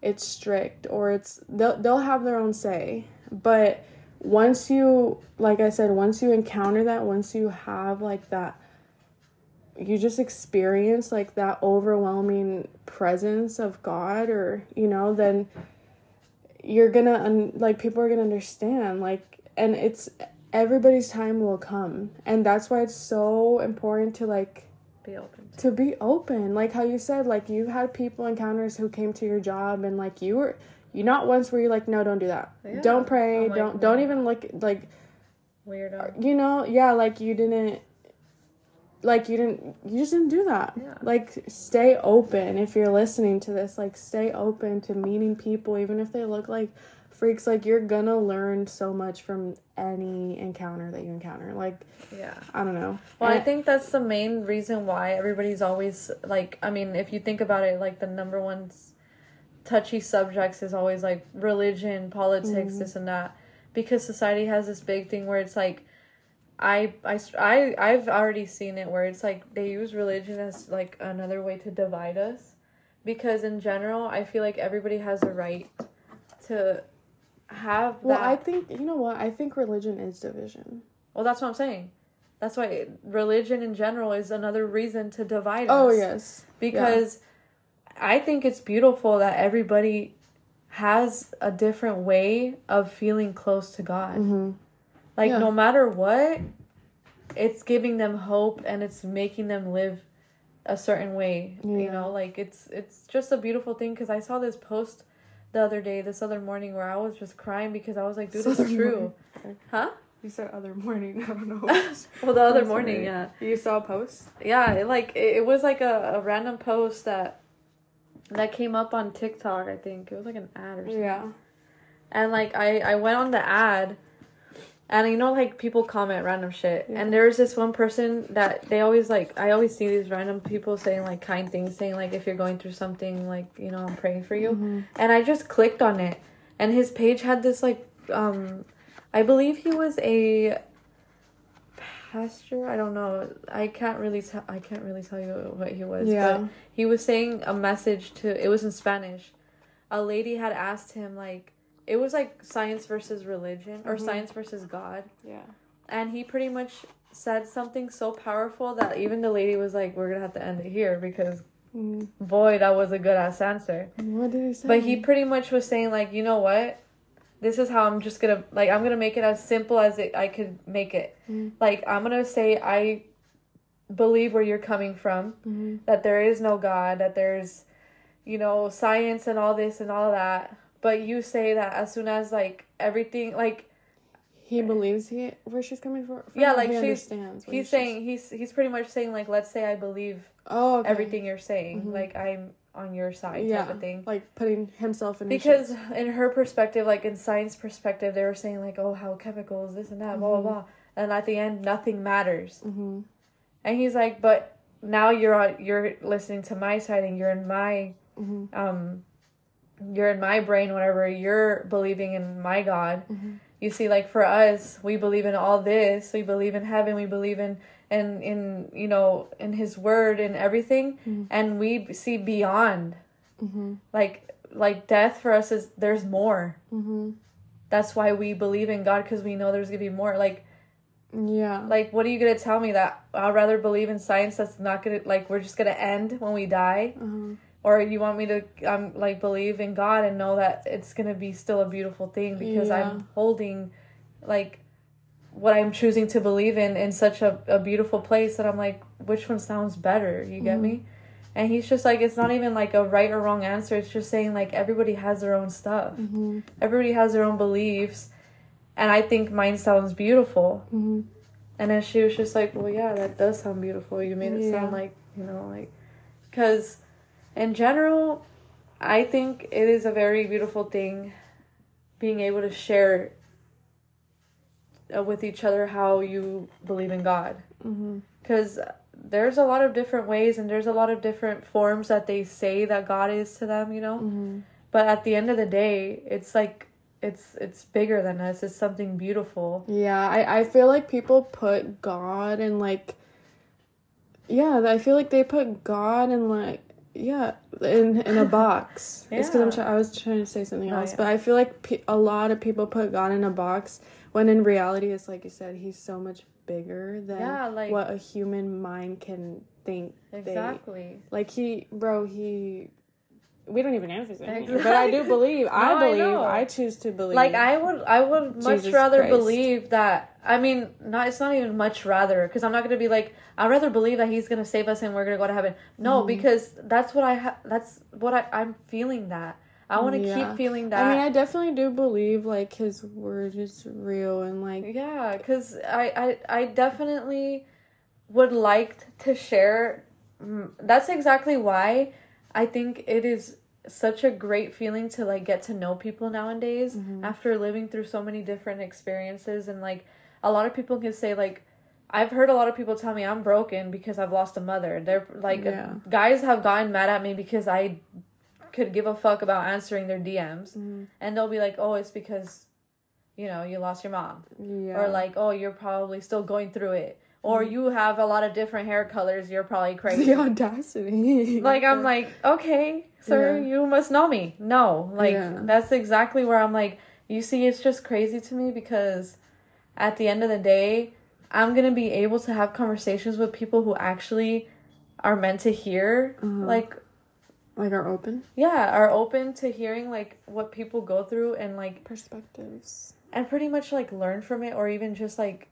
it's strict or it's they'll, they'll have their own say. But once you like i said once you encounter that once you have like that you just experience like that overwhelming presence of god or you know then you're gonna un- like people are gonna understand like and it's everybody's time will come and that's why it's so important to like be open to. to be open like how you said like you had people encounters who came to your job and like you were you not once were you like no don't do that Yeah. don't pray don't don't even look like Weirdo. Uh, you know yeah like you didn't like you didn't you just didn't do that Yeah. like stay open if you're listening to this like stay open to meeting people even if they look like freaks like you're gonna learn so much from any encounter that you encounter like Yeah. i don't know Well, I think that's the main reason why everybody's always like. I mean, if you think about it, like the number one touchy subjects is always like religion, politics, Mhm. this and that, because society has this big thing where it's like, I, I, I, I've already seen it where it's like they use religion as like another way to divide us, because in general, I feel like everybody has a right to have well that. i think you know what i think religion is division Well, that's what I'm saying. That's why religion in general is another reason to divide us. oh yes Because I think it's beautiful that everybody has a different way of feeling close to God. mm-hmm. Like Yeah. no matter what, it's giving them hope and it's making them live a certain way. You know, like it's it's just a beautiful thing because I saw this post the other day, this other morning where I was just crying because I was like, dude, it's Other true. morning. Huh? you said other morning i don't know Well, the other morning, yeah. you saw a post yeah it, like it, it was like a, a random post that that came up on tiktok i think it was like an ad or something yeah and like i i went on the ad and you know like people comment random shit Yeah. and there's this one person that they always like i always see these random people saying like kind things saying like if you're going through something like you know i'm praying for you Mhm. and I just clicked on it, and his page had this like um, I believe he was a pastor. I don't know. I can't really tell. I can't really tell you what he was. Yeah. But he was saying a message to. It was in Spanish. A lady had asked him like it was like science versus religion or Mhm. science versus God, yeah and he pretty much said something so powerful that even the lady was like, "We're gonna have to end it here because Mm. boy, that was a good ass answer." what did he say But he pretty much was saying like, you know what? This is how I'm just gonna like I'm gonna make it as simple as it I could make it. Mhm. Like I'm gonna say I believe where you're coming from, Mhm. that there is no God, that there's you know, science and all this and all that. But you say that as soon as like everything like he believes he where she's coming from Yeah, like, he she's- understands he's saying he's he's pretty much saying like let's say I believe oh okay. everything you're saying. Mhm. Like I'm on your side yeah type of thing. like putting himself in because in her perspective like in science perspective they were saying like oh how chemicals this and that blah blah Mhm. blah and at the end nothing matters Mhm. and he's like but now you're on you're listening to my side and you're in my Mhm. um you're in my brain whenever you're believing in my god Mhm. you see like for us we believe in all this we believe in heaven we believe in and in you know in his word and everything Mhm. and we see beyond Mhm. like like death for us is there's more Mhm. that's why we believe in God because we know there's gonna be more. Like, yeah like what are you gonna tell me that I'd rather believe in science that's not gonna like we're just gonna end when we die, uh-huh. Or you want me to um like believe in God and know that it's gonna be still a beautiful thing because Yeah. I'm holding like what I'm choosing to believe in in such a, a beautiful place that I'm like which one sounds better? You get Mhm. me? And he's just like it's not even like a right or wrong answer. It's just saying like everybody has their own stuff Mhm. everybody has their own beliefs and i think mine sounds beautiful Mhm. and then she was just like well yeah that does sound beautiful you made it Yeah. sound like you know like because in general i think it is a very beautiful thing being able to share uh, with each other how you believe in god. Because there's a lot of different ways and there's a lot of different forms that they say that god is to them you know? Mhm. but at the end of the day it's like it's it's bigger than us. It's something beautiful. Yeah, I, I feel like people put God in like yeah, I feel like they put God in like yeah, in in a box. It's because I'm Yeah. try- I was trying to say something Oh, else, yeah. but I feel like pe- a lot of people put God in a box when in reality it's like you said he's so much bigger than yeah like what a human mind can think. they- exactly like he bro, he we don't even know if he's in Exactly. but I do believe. I No, I believe. know. I, choose to believe. like i would i would much Jesus rather Christ. believe that I mean, not it's not even much rather because I'm not gonna be like I'd rather believe that he's gonna save us and we're gonna go to heaven. No, Mhm. because that's what I ha- that's what I I'm feeling that. I want to Yeah. keep feeling that. I mean, I definitely do believe like his word is real and like Yeah, because I, I I definitely would like to share. mm, That's exactly why I think it is such a great feeling to like get to know people nowadays Mhm. after living through so many different experiences and like a lot of people can say like I've heard a lot of people tell me I'm broken because I've lost a mother. They're like Yeah. guys have gotten mad at me because I could give a fuck about answering their DMs Mhm. and they'll be like, "Oh, it's because you know, you lost your mom." yeah. or like oh you're probably still going through it or you have a lot of different hair colors you're probably crazy the audacity. like i'm like okay sir Yeah. you must know me no like that's exactly where i'm like you see it's just crazy to me because at the end of the day i'm gonna be able to have conversations with people who actually are meant to hear Uh-huh. like like are open yeah are open to hearing like what people go through and like perspectives. and pretty much like learn from it or even just like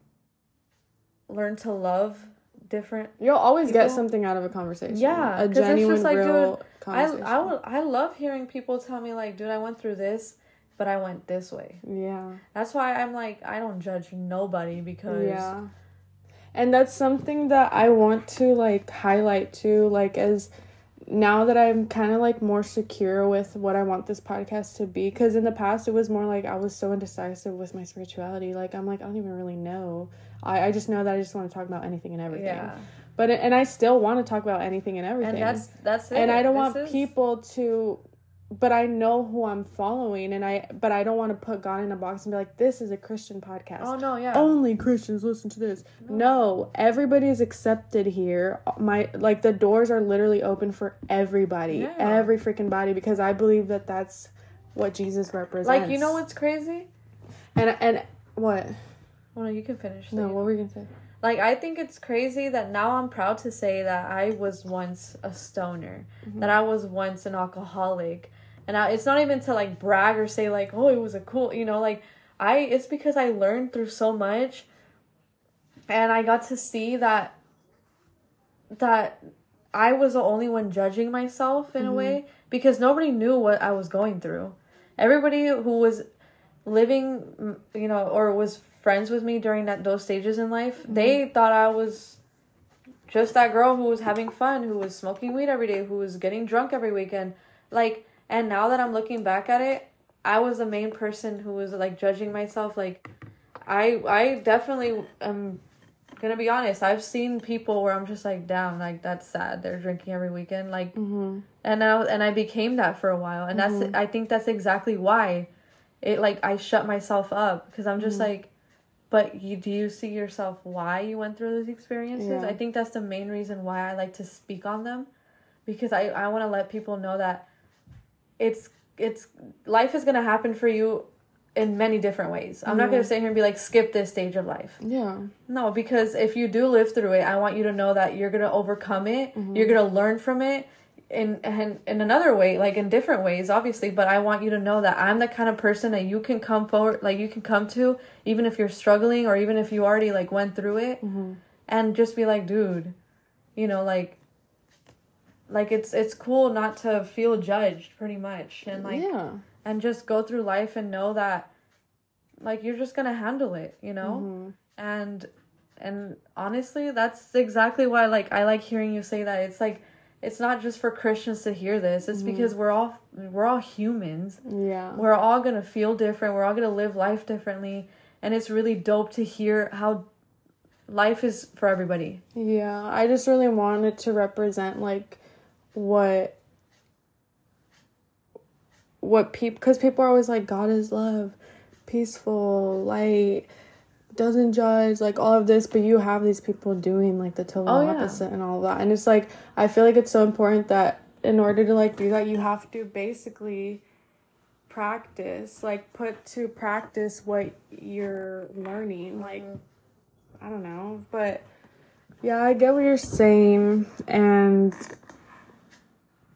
learn to love different You'll always get something out of a conversation. Yeah, a genuine, just like, real I conversation. I will, I love hearing people tell me like dude I went through this but I went this way. yeah. That's why I'm like I don't judge nobody because Yeah. And that's something that I want to like highlight too, like as now that I'm kind of like more secure with what I want this podcast to be cuz in the past it was more like I was so indecisive with my spirituality. Like I'm like I don't even really know. I I just know that I just want to talk about anything and everything. yeah. But and I still want to talk about anything and everything. And that's that's it. and I don't This want is- people to but I know who I'm following and I but I don't want to put God in a box and be like this is a Christian podcast Oh no, yeah. only Christians listen to this. No, everybody is accepted here. My like the doors are literally open for everybody, Yeah. every freaking body, because I believe that that's what Jesus represents. like you know what's crazy? And and what? Well, no, you can finish. No, what were you gonna say? Like I think it's crazy that now I'm proud to say that I was once a stoner, Mm-hmm. that I was once an alcoholic, and I, it's not even to like brag or say like oh it was a cool you know like I it's because I learned through so much, and I got to see that that I was the only one judging myself in a mm-hmm. way because nobody knew what I was going through. Everybody who was living, you know, or was friends with me during that those stages in life, mm-hmm. they thought I was just that girl who was having fun, who was smoking weed every day, who was getting drunk every weekend. Like, and now that I'm looking back at it, I was the main person who was like judging myself. Like, I I definitely am gonna be honest. I've seen people where I'm just like, damn, like that's sad. They're drinking every weekend. Like, Mm-hmm. and I and I became that for a while, and that's mm-hmm. I think that's exactly why it like I shut myself up because I'm just mm-hmm. like, but you do you see yourself why you went through those experiences? Yeah. I think that's the main reason why I like to speak on them, because I I want to let people know that it's it's life is gonna happen for you in many different ways. I'm not gonna mm-hmm. sit here and be like skip this stage of life. Yeah. No, because if you do live through it, I want you to know that you're gonna overcome it. Mm-hmm. You're gonna learn from it in in in another way, like in different ways, obviously. But I want you to know that I'm the kind of person that you can come forward, like you can come to, even if you're struggling or even if you already like went through it, mm-hmm. and just be like, dude, you know, like. Like it's it's cool not to feel judged, pretty much, and like yeah. and just go through life and know that like you're just gonna handle it you know? Mhm. and and honestly that's exactly why like i like hearing you say that. It's like it's not just for christians to hear this. It's because we're all we're all humans. Yeah. we're all gonna feel different. We're all gonna live life differently. And it's really dope to hear how life is for everybody. Yeah, I just really wanted to represent like what what people because people are always like God is love, peaceful, light, doesn't judge, like all of this, but you have these people doing like the total Oh, yeah. opposite and all that. And it's like I feel like it's so important that in order to like do that you have to basically practice, like put to practice what you're learning. Mm-hmm. Like I don't know, but yeah, I get what you're saying, and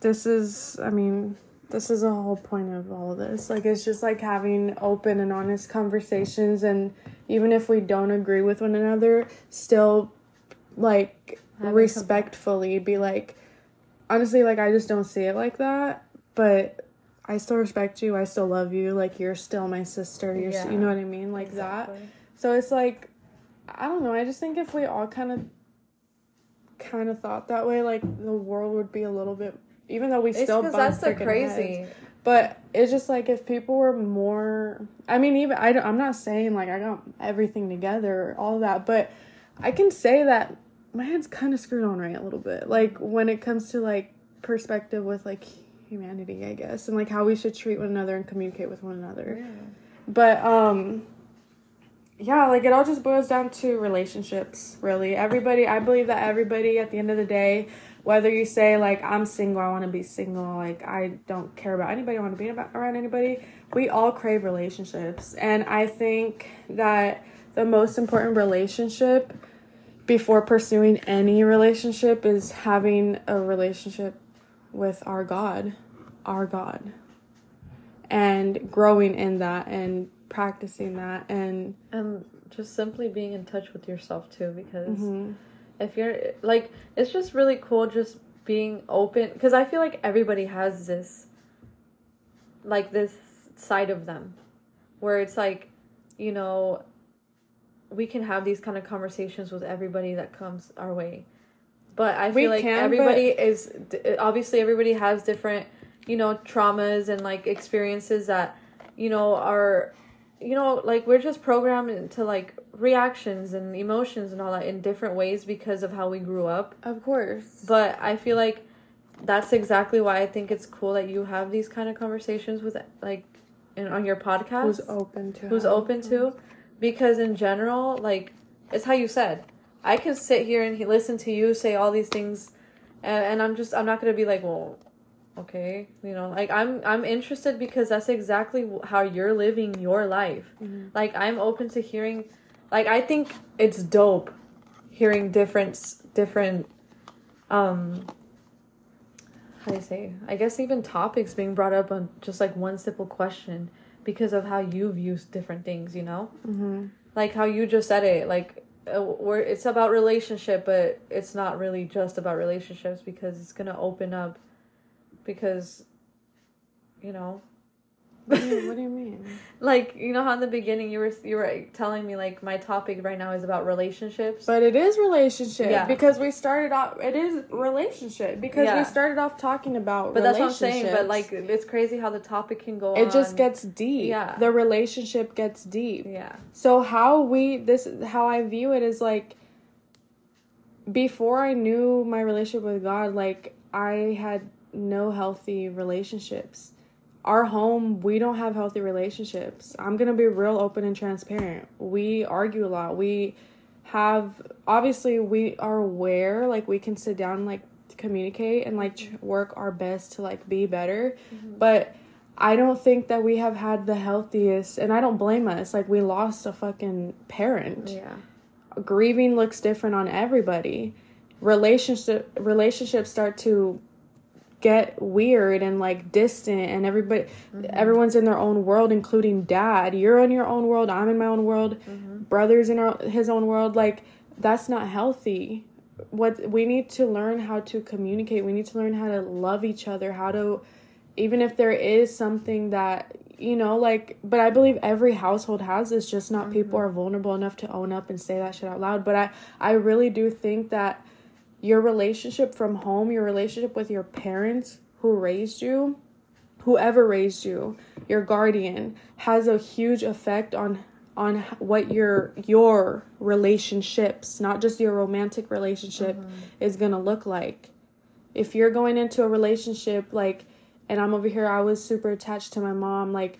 this is, I mean, this is the whole point of all of this. Like it's just like having open and honest conversations and even if we don't agree with one another, still like Having respectfully be like honestly like I just don't see it like that, but I still respect you. I still love you. Like you're still my sister. You're Yeah. you know what I mean? Like that. Exactly. So it's like I don't know. I just think if we all kind of kind of thought that way, like the world would be a little bit. Even though we It's still that's the crazy. heads. But it's just like if people were more. I mean, even I don't, I'm not saying like I got everything together, or all that, but I can say that my head's kind of screwed on right a little bit. Like when it comes to like perspective with like humanity, I guess, and like how we should treat one another and communicate with one another. Yeah. But um yeah, like it all just boils down to relationships, really. Everybody, I believe that everybody at the end of the day, whether you say like I'm single, I want to be single, like I don't care about anybody, I want to be about, around anybody, we all crave relationships. And I think that the most important relationship before pursuing any relationship is having a relationship with our God, our God. And growing in that and practicing that and And just simply being in touch with yourself too, because Mhm. If you're like, it's just really cool just being open. Because I feel like everybody has this, like, this side of them where it's like, you know, we can have these kind of conversations with everybody that comes our way. But I We feel like can, everybody is uh, obviously everybody has different, you know, traumas and like experiences that, you know, are, you know, like we're just programmed into like reactions and emotions and all that in different ways because of how we grew up. of course. But I feel like that's exactly why I think it's cool that you have these kind of conversations with like in, on your podcast Who's open to who's open to because in general like it's how you said i can sit here and he- listen to you say all these things and, and i'm just i'm not gonna be like well okay you know like i'm i'm interested because that's exactly how you're living your life Mhm. like i'm open to hearing like i think it's dope hearing different different um how do you say i guess even topics being brought up on just like one simple question because of how you view different things you know Mhm. like how you just said it like uh, we're, it's about relationship but it's not really just about relationships because it's gonna open up because you know What do you, what do you mean? like you know how in the beginning you were you were telling me like my topic right now is about relationships But it is relationship Yeah. because we started off. It is relationship because Yeah. we started off talking about. but that's what i'm saying but like it's crazy how the topic can go it just gets deep. Yeah. the relationship gets deep. yeah So how we this how I view it is like before I knew my relationship with God, like I had no healthy relationships. Our home, we don't have healthy relationships. I'm going to be real open and transparent. We argue a lot. We have obviously we are aware like we can sit down and, like communicate and like tr- work our best to like be better. Mm-hmm. But I don't think that we have had the healthiest, and I don't blame us. Like, we lost a fucking parent. yeah Grieving looks different on everybody. Relationship relationships start to get weird and like distant, and everybody, mm-hmm. everyone's in their own world, including dad. You're in your own world. I'm in my own world. Mm-hmm. Brothers in our, his own world. Like, that's not healthy. What we need to learn how to communicate. We need to learn how to love each other. How to even if there is something that you know like but i believe every household has this just not people mm-hmm. are vulnerable enough to own up and say that shit out loud but i i really do think that your relationship from home your relationship with your parents who raised you whoever raised you your guardian has a huge effect on on what your your relationships not just your romantic relationship mm-hmm. is going to look like. If you're going into a relationship like and I'm over here I was super attached to my mom like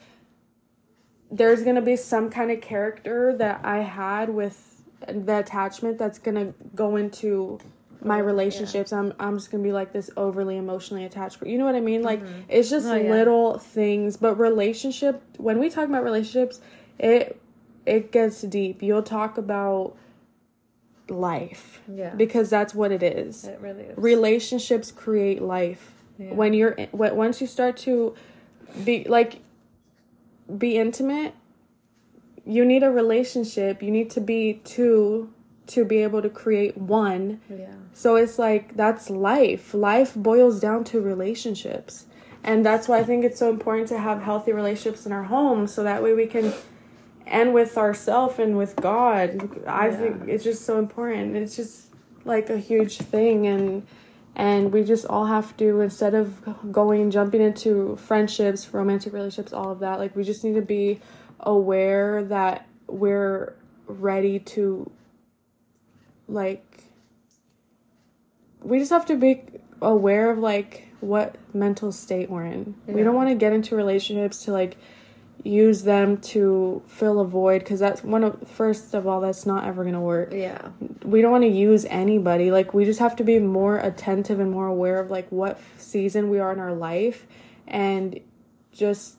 there's going to be some kind of character that I had with the attachment that's going to go into my Oh, yeah. relationships. I'm I'm just going to be like this overly emotionally attached. You know what I mean? Like mm-hmm. it's just Oh, yeah. little things, but relationship when we talk about relationships, it it gets deep. You'll talk about life yeah because that's what it is it really is relationships create life Yeah. when you're once you start to be like be intimate you need a relationship you need to be two to be able to create one. Yeah. so it's like that's life. Life boils down to relationships. And that's why i think it's so important to have healthy relationships in our home so that way we can and with ourself and with god. I Yeah. think it's just so important. It's just like a huge thing. And and we just all have to instead of going jumping into friendships romantic relationships all of that like we just need to be aware that we're ready to like we just have to be aware of like what mental state we're in. We don't want to get into relationships to like use them to fill a void because that's one of first of all that's not ever gonna work. Yeah. we don't want to use anybody. Like we just have to be more attentive and more aware of like what season we are in our life and just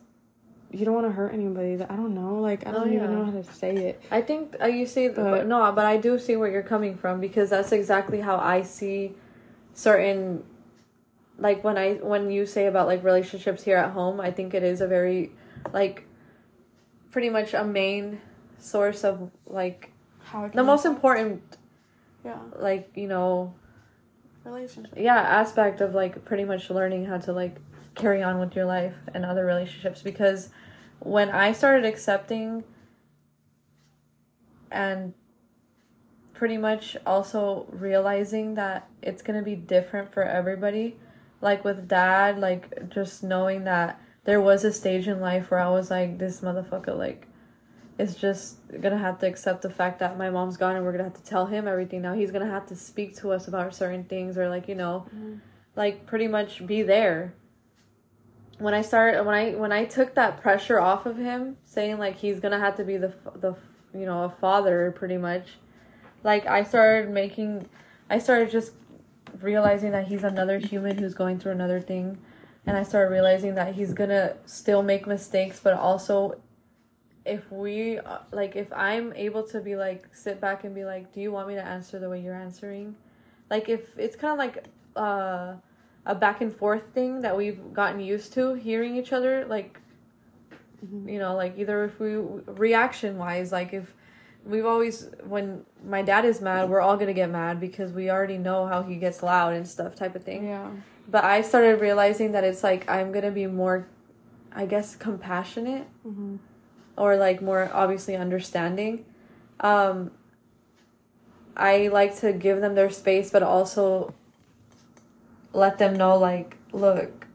you don't want to hurt anybody i don't know like i Oh, don't even yeah. know how to say it. I think uh, you see, But- but, no, but I do see where you're coming from because that's exactly how I see certain, like when I when you say about like relationships here at home, I think it is a very, like, pretty much a main source of like how the most important yeah. like you know relationship. yeah aspect of like pretty much learning how to like carry on with your life and other relationships because when I started accepting and pretty much also realizing that it's going to be different for everybody like with dad like just knowing that there was a stage in life where I was like this motherfucker like is just gonna have to accept the fact that my mom's gone and we're gonna have to tell him everything now. He's gonna have to speak to us about certain things or like you know mm-hmm. like pretty much be there when i started when i when i took that pressure off of him saying like he's gonna have to be the the you know a father pretty much like i started making i started just realizing that he's another human who's going through another thing. And i started realizing that he's gonna still make mistakes but also if we uh, like if i'm able to be like sit back and be like do you want me to answer the way you're answering? Like if it's kind of like uh a back and forth thing that we've gotten used to hearing each other like you know like either if we reaction wise like if we've always when my dad is mad we're all gonna get mad because we already know how he gets loud and stuff type of thing. Yeah. But i started realizing that it's like i'm gonna be more i guess compassionate mm-hmm. or like more obviously understanding. Um i like to give them their space but also let them know like look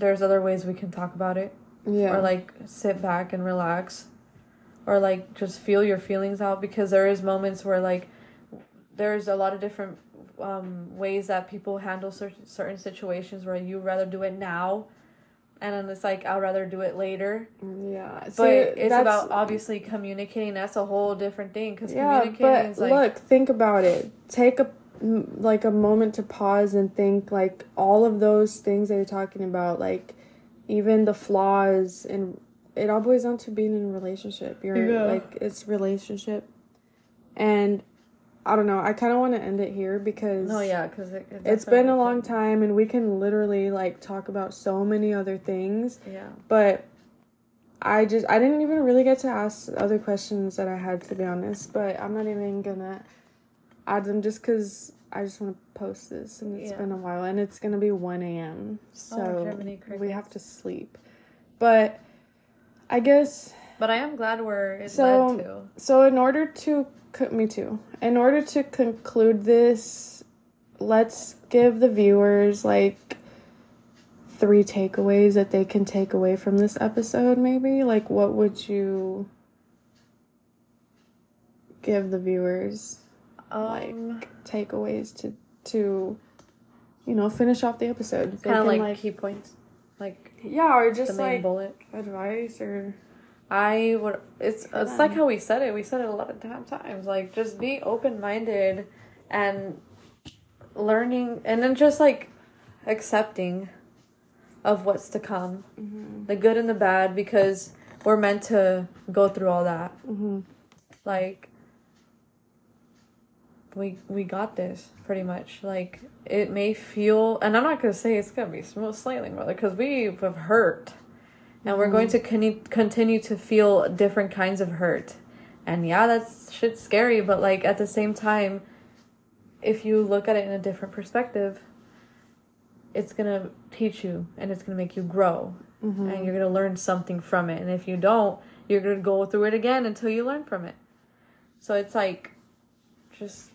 there's other ways we can talk about it. Yeah. Or like sit back and relax. Or like just feel your feelings out. Because there is moments where like there's a lot of different um, ways that people handle certain certain situations where you rather do it now. And then it's like i'd rather do it later. Yeah. But it's about obviously communicating. That's a whole different thing. Because yeah communicating but is like look think about it. Take a like a moment to pause and think like all of those things that you're talking about like even the flaws and it all boils down to being in a relationship. You're Yeah. like it's relationship. And i don't know i kind of want to end it here because no yeah because it, it it's been a long time and we can literally like talk about so many other things. Yeah. But I just I didn't even really get to ask other questions that I had to be honest, but I'm not even gonna add them just because I just want to post this and it's Yeah. been a while and it's gonna be 1 a.m. Oh, so Jiminy we have to sleep. But I guess but i am glad where it So- so. In order to me too. In order to conclude this, let's give the viewers like three takeaways that they can take away from this episode. Maybe like what would you give the viewers um takeaways to to you know finish off the episode? Kind of can, like, key points like yeah, or the just like bullet advice or I would. It's it's like how we said it. We said it a lot of time, times. Like just be open minded, and learning, and then just like accepting of what's to come, the good and the bad, because we're meant to go through all that. mm-hmm. Like we we got this pretty much. Like it may feel, and I'm not gonna say it's gonna be smooth sailing, brother, because we have hurt, and we're going mm. to con- continue to feel different kinds of hurt. And yeah, that's shit's scary, but like at the same time, if you look at it in a different perspective, it's gonna teach you and it's gonna make you grow, mm-hmm. and you're gonna learn something from it. And if you don't, you're gonna go through it again until you learn from it. So it's like, just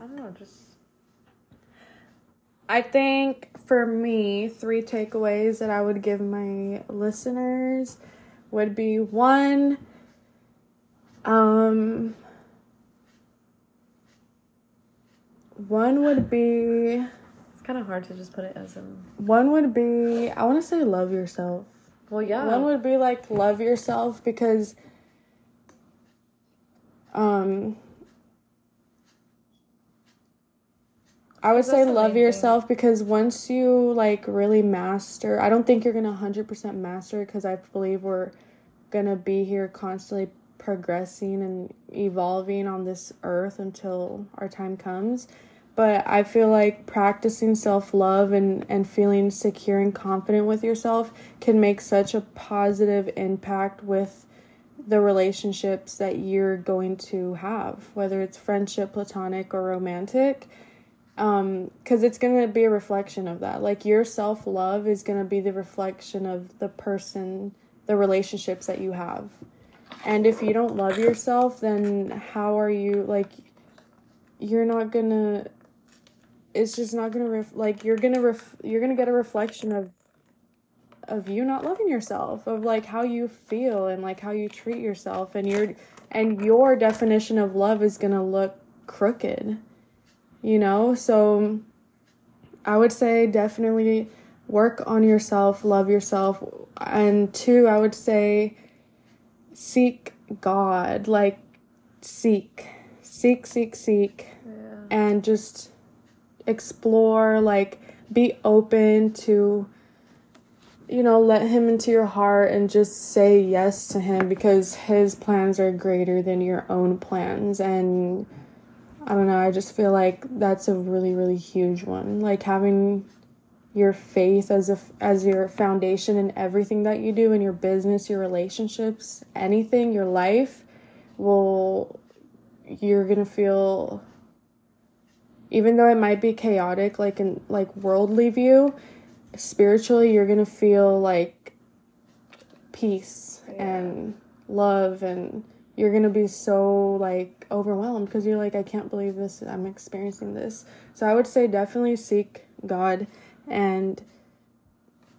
I don't know, just I think for me, three takeaways that I would give my listeners would be one, um, one would be, it's kind of hard to just put it as in. one would be, I want to say love yourself. Well, yeah. One would be like love yourself because um I would say love main thing. yourself because once you like really master, I don't think you're going to 100% master because I believe we're going to be here constantly progressing and evolving on this earth until our time comes. But I feel like practicing self love and, and feeling secure and confident with yourself can make such a positive impact with the relationships that you're going to have, whether it's friendship, platonic, or romantic. Um, because it's gonna be a reflection of that. Like your self love is gonna be the reflection of the person, the relationships that you have. And if you don't love yourself, then how are you like? You're not gonna. It's just not gonna ref- like you're gonna ref- you're gonna get a reflection of of you not loving yourself of like how you feel and like how you treat yourself and your and your definition of love is going to look crooked you know so i would say definitely work on yourself love yourself and two i would say seek god like seek seek seek seek Yeah. and just explore like be open to you know let him into your heart and just say yes to him because his plans are greater than your own plans and i don't know i just feel like that's a really really huge one. Like having your faith as a as your foundation in everything that you do in your business your relationships anything your life will you're gonna feel even though it might be chaotic like in like worldly view spiritually you're gonna feel like peace and love and you're gonna be so like overwhelmed because you're like i can't believe this i'm experiencing this. So i would say definitely seek god and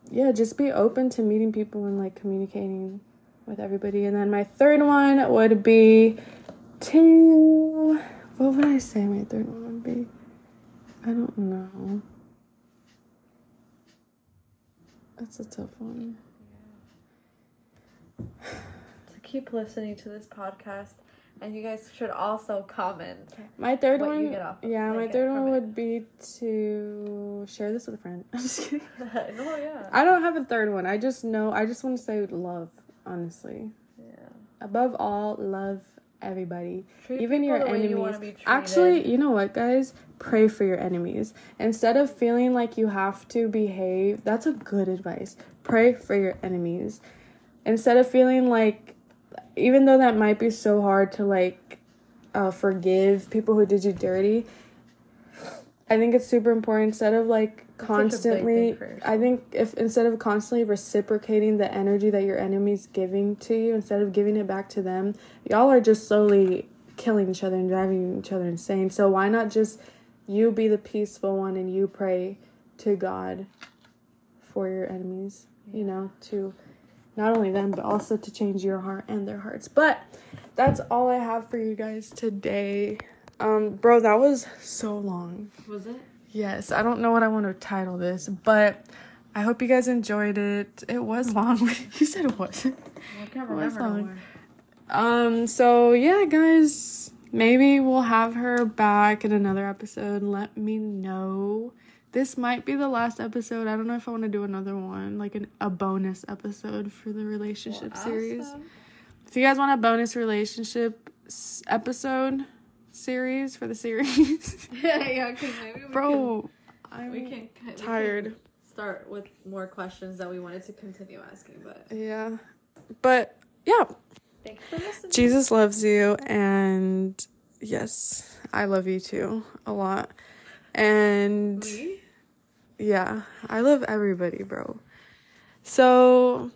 yeah just be open to meeting people and like communicating with everybody. And then my third one would be to what would i say my third one would be? I don't know. That's a tough one. To keep listening to this podcast, and you guys should also comment. My third you one, get off of- yeah, my third one would be to share this with a friend. I'm just kidding. no, yeah. I don't have a third one. I just know. I just want to say love, honestly. yeah. Above all, love everybody, Treat even your you enemies. be Actually, you know what, guys? Pray for your enemies instead of feeling like you have to behave. That's a good advice. Pray for your enemies instead of feeling like, even though that might be so hard to like uh, forgive people who did you dirty. I think it's super important instead of like such a big constantly. thing for yourself. I think if instead of constantly reciprocating the energy that your enemy's giving to you, instead of giving it back to them, y'all are just slowly killing each other and driving each other insane. So why not just you be the peaceful one and you pray to God for your enemies, you know, to not only them but also to change your heart and their hearts. But that's all I have for you guys today. Um bro, that was so long. Was it? Yes, I don't know what I want to title this, but I hope you guys enjoyed it. It was long. you said it wasn't. I can't remember not- more. Um, so yeah, guys, maybe we'll have her back in another episode. Let me know. This might be the last episode. I don't know if I want to do another one, like an, a bonus episode for the relationship series. If you guys want a bonus relationship s- episode series for the series. yeah, yeah, because maybe we Bro, can, I'm we can we can tired. start with more questions that we wanted to continue asking, but Yeah. But yeah, thanks for listening. Jesus loves you and yes, I love you too a lot. And Me? Yeah, I love everybody, bro. So,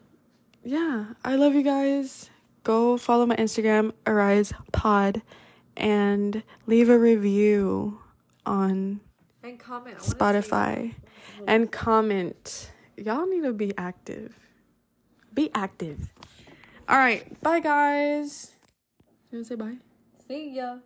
yeah, I love you guys. Go follow my Instagram, Arise Pod, and leave a review on And comment. Wanna Spotify and comment. Y'all need to be active. Be active. All right, bye, guys. You want to say bye? See ya.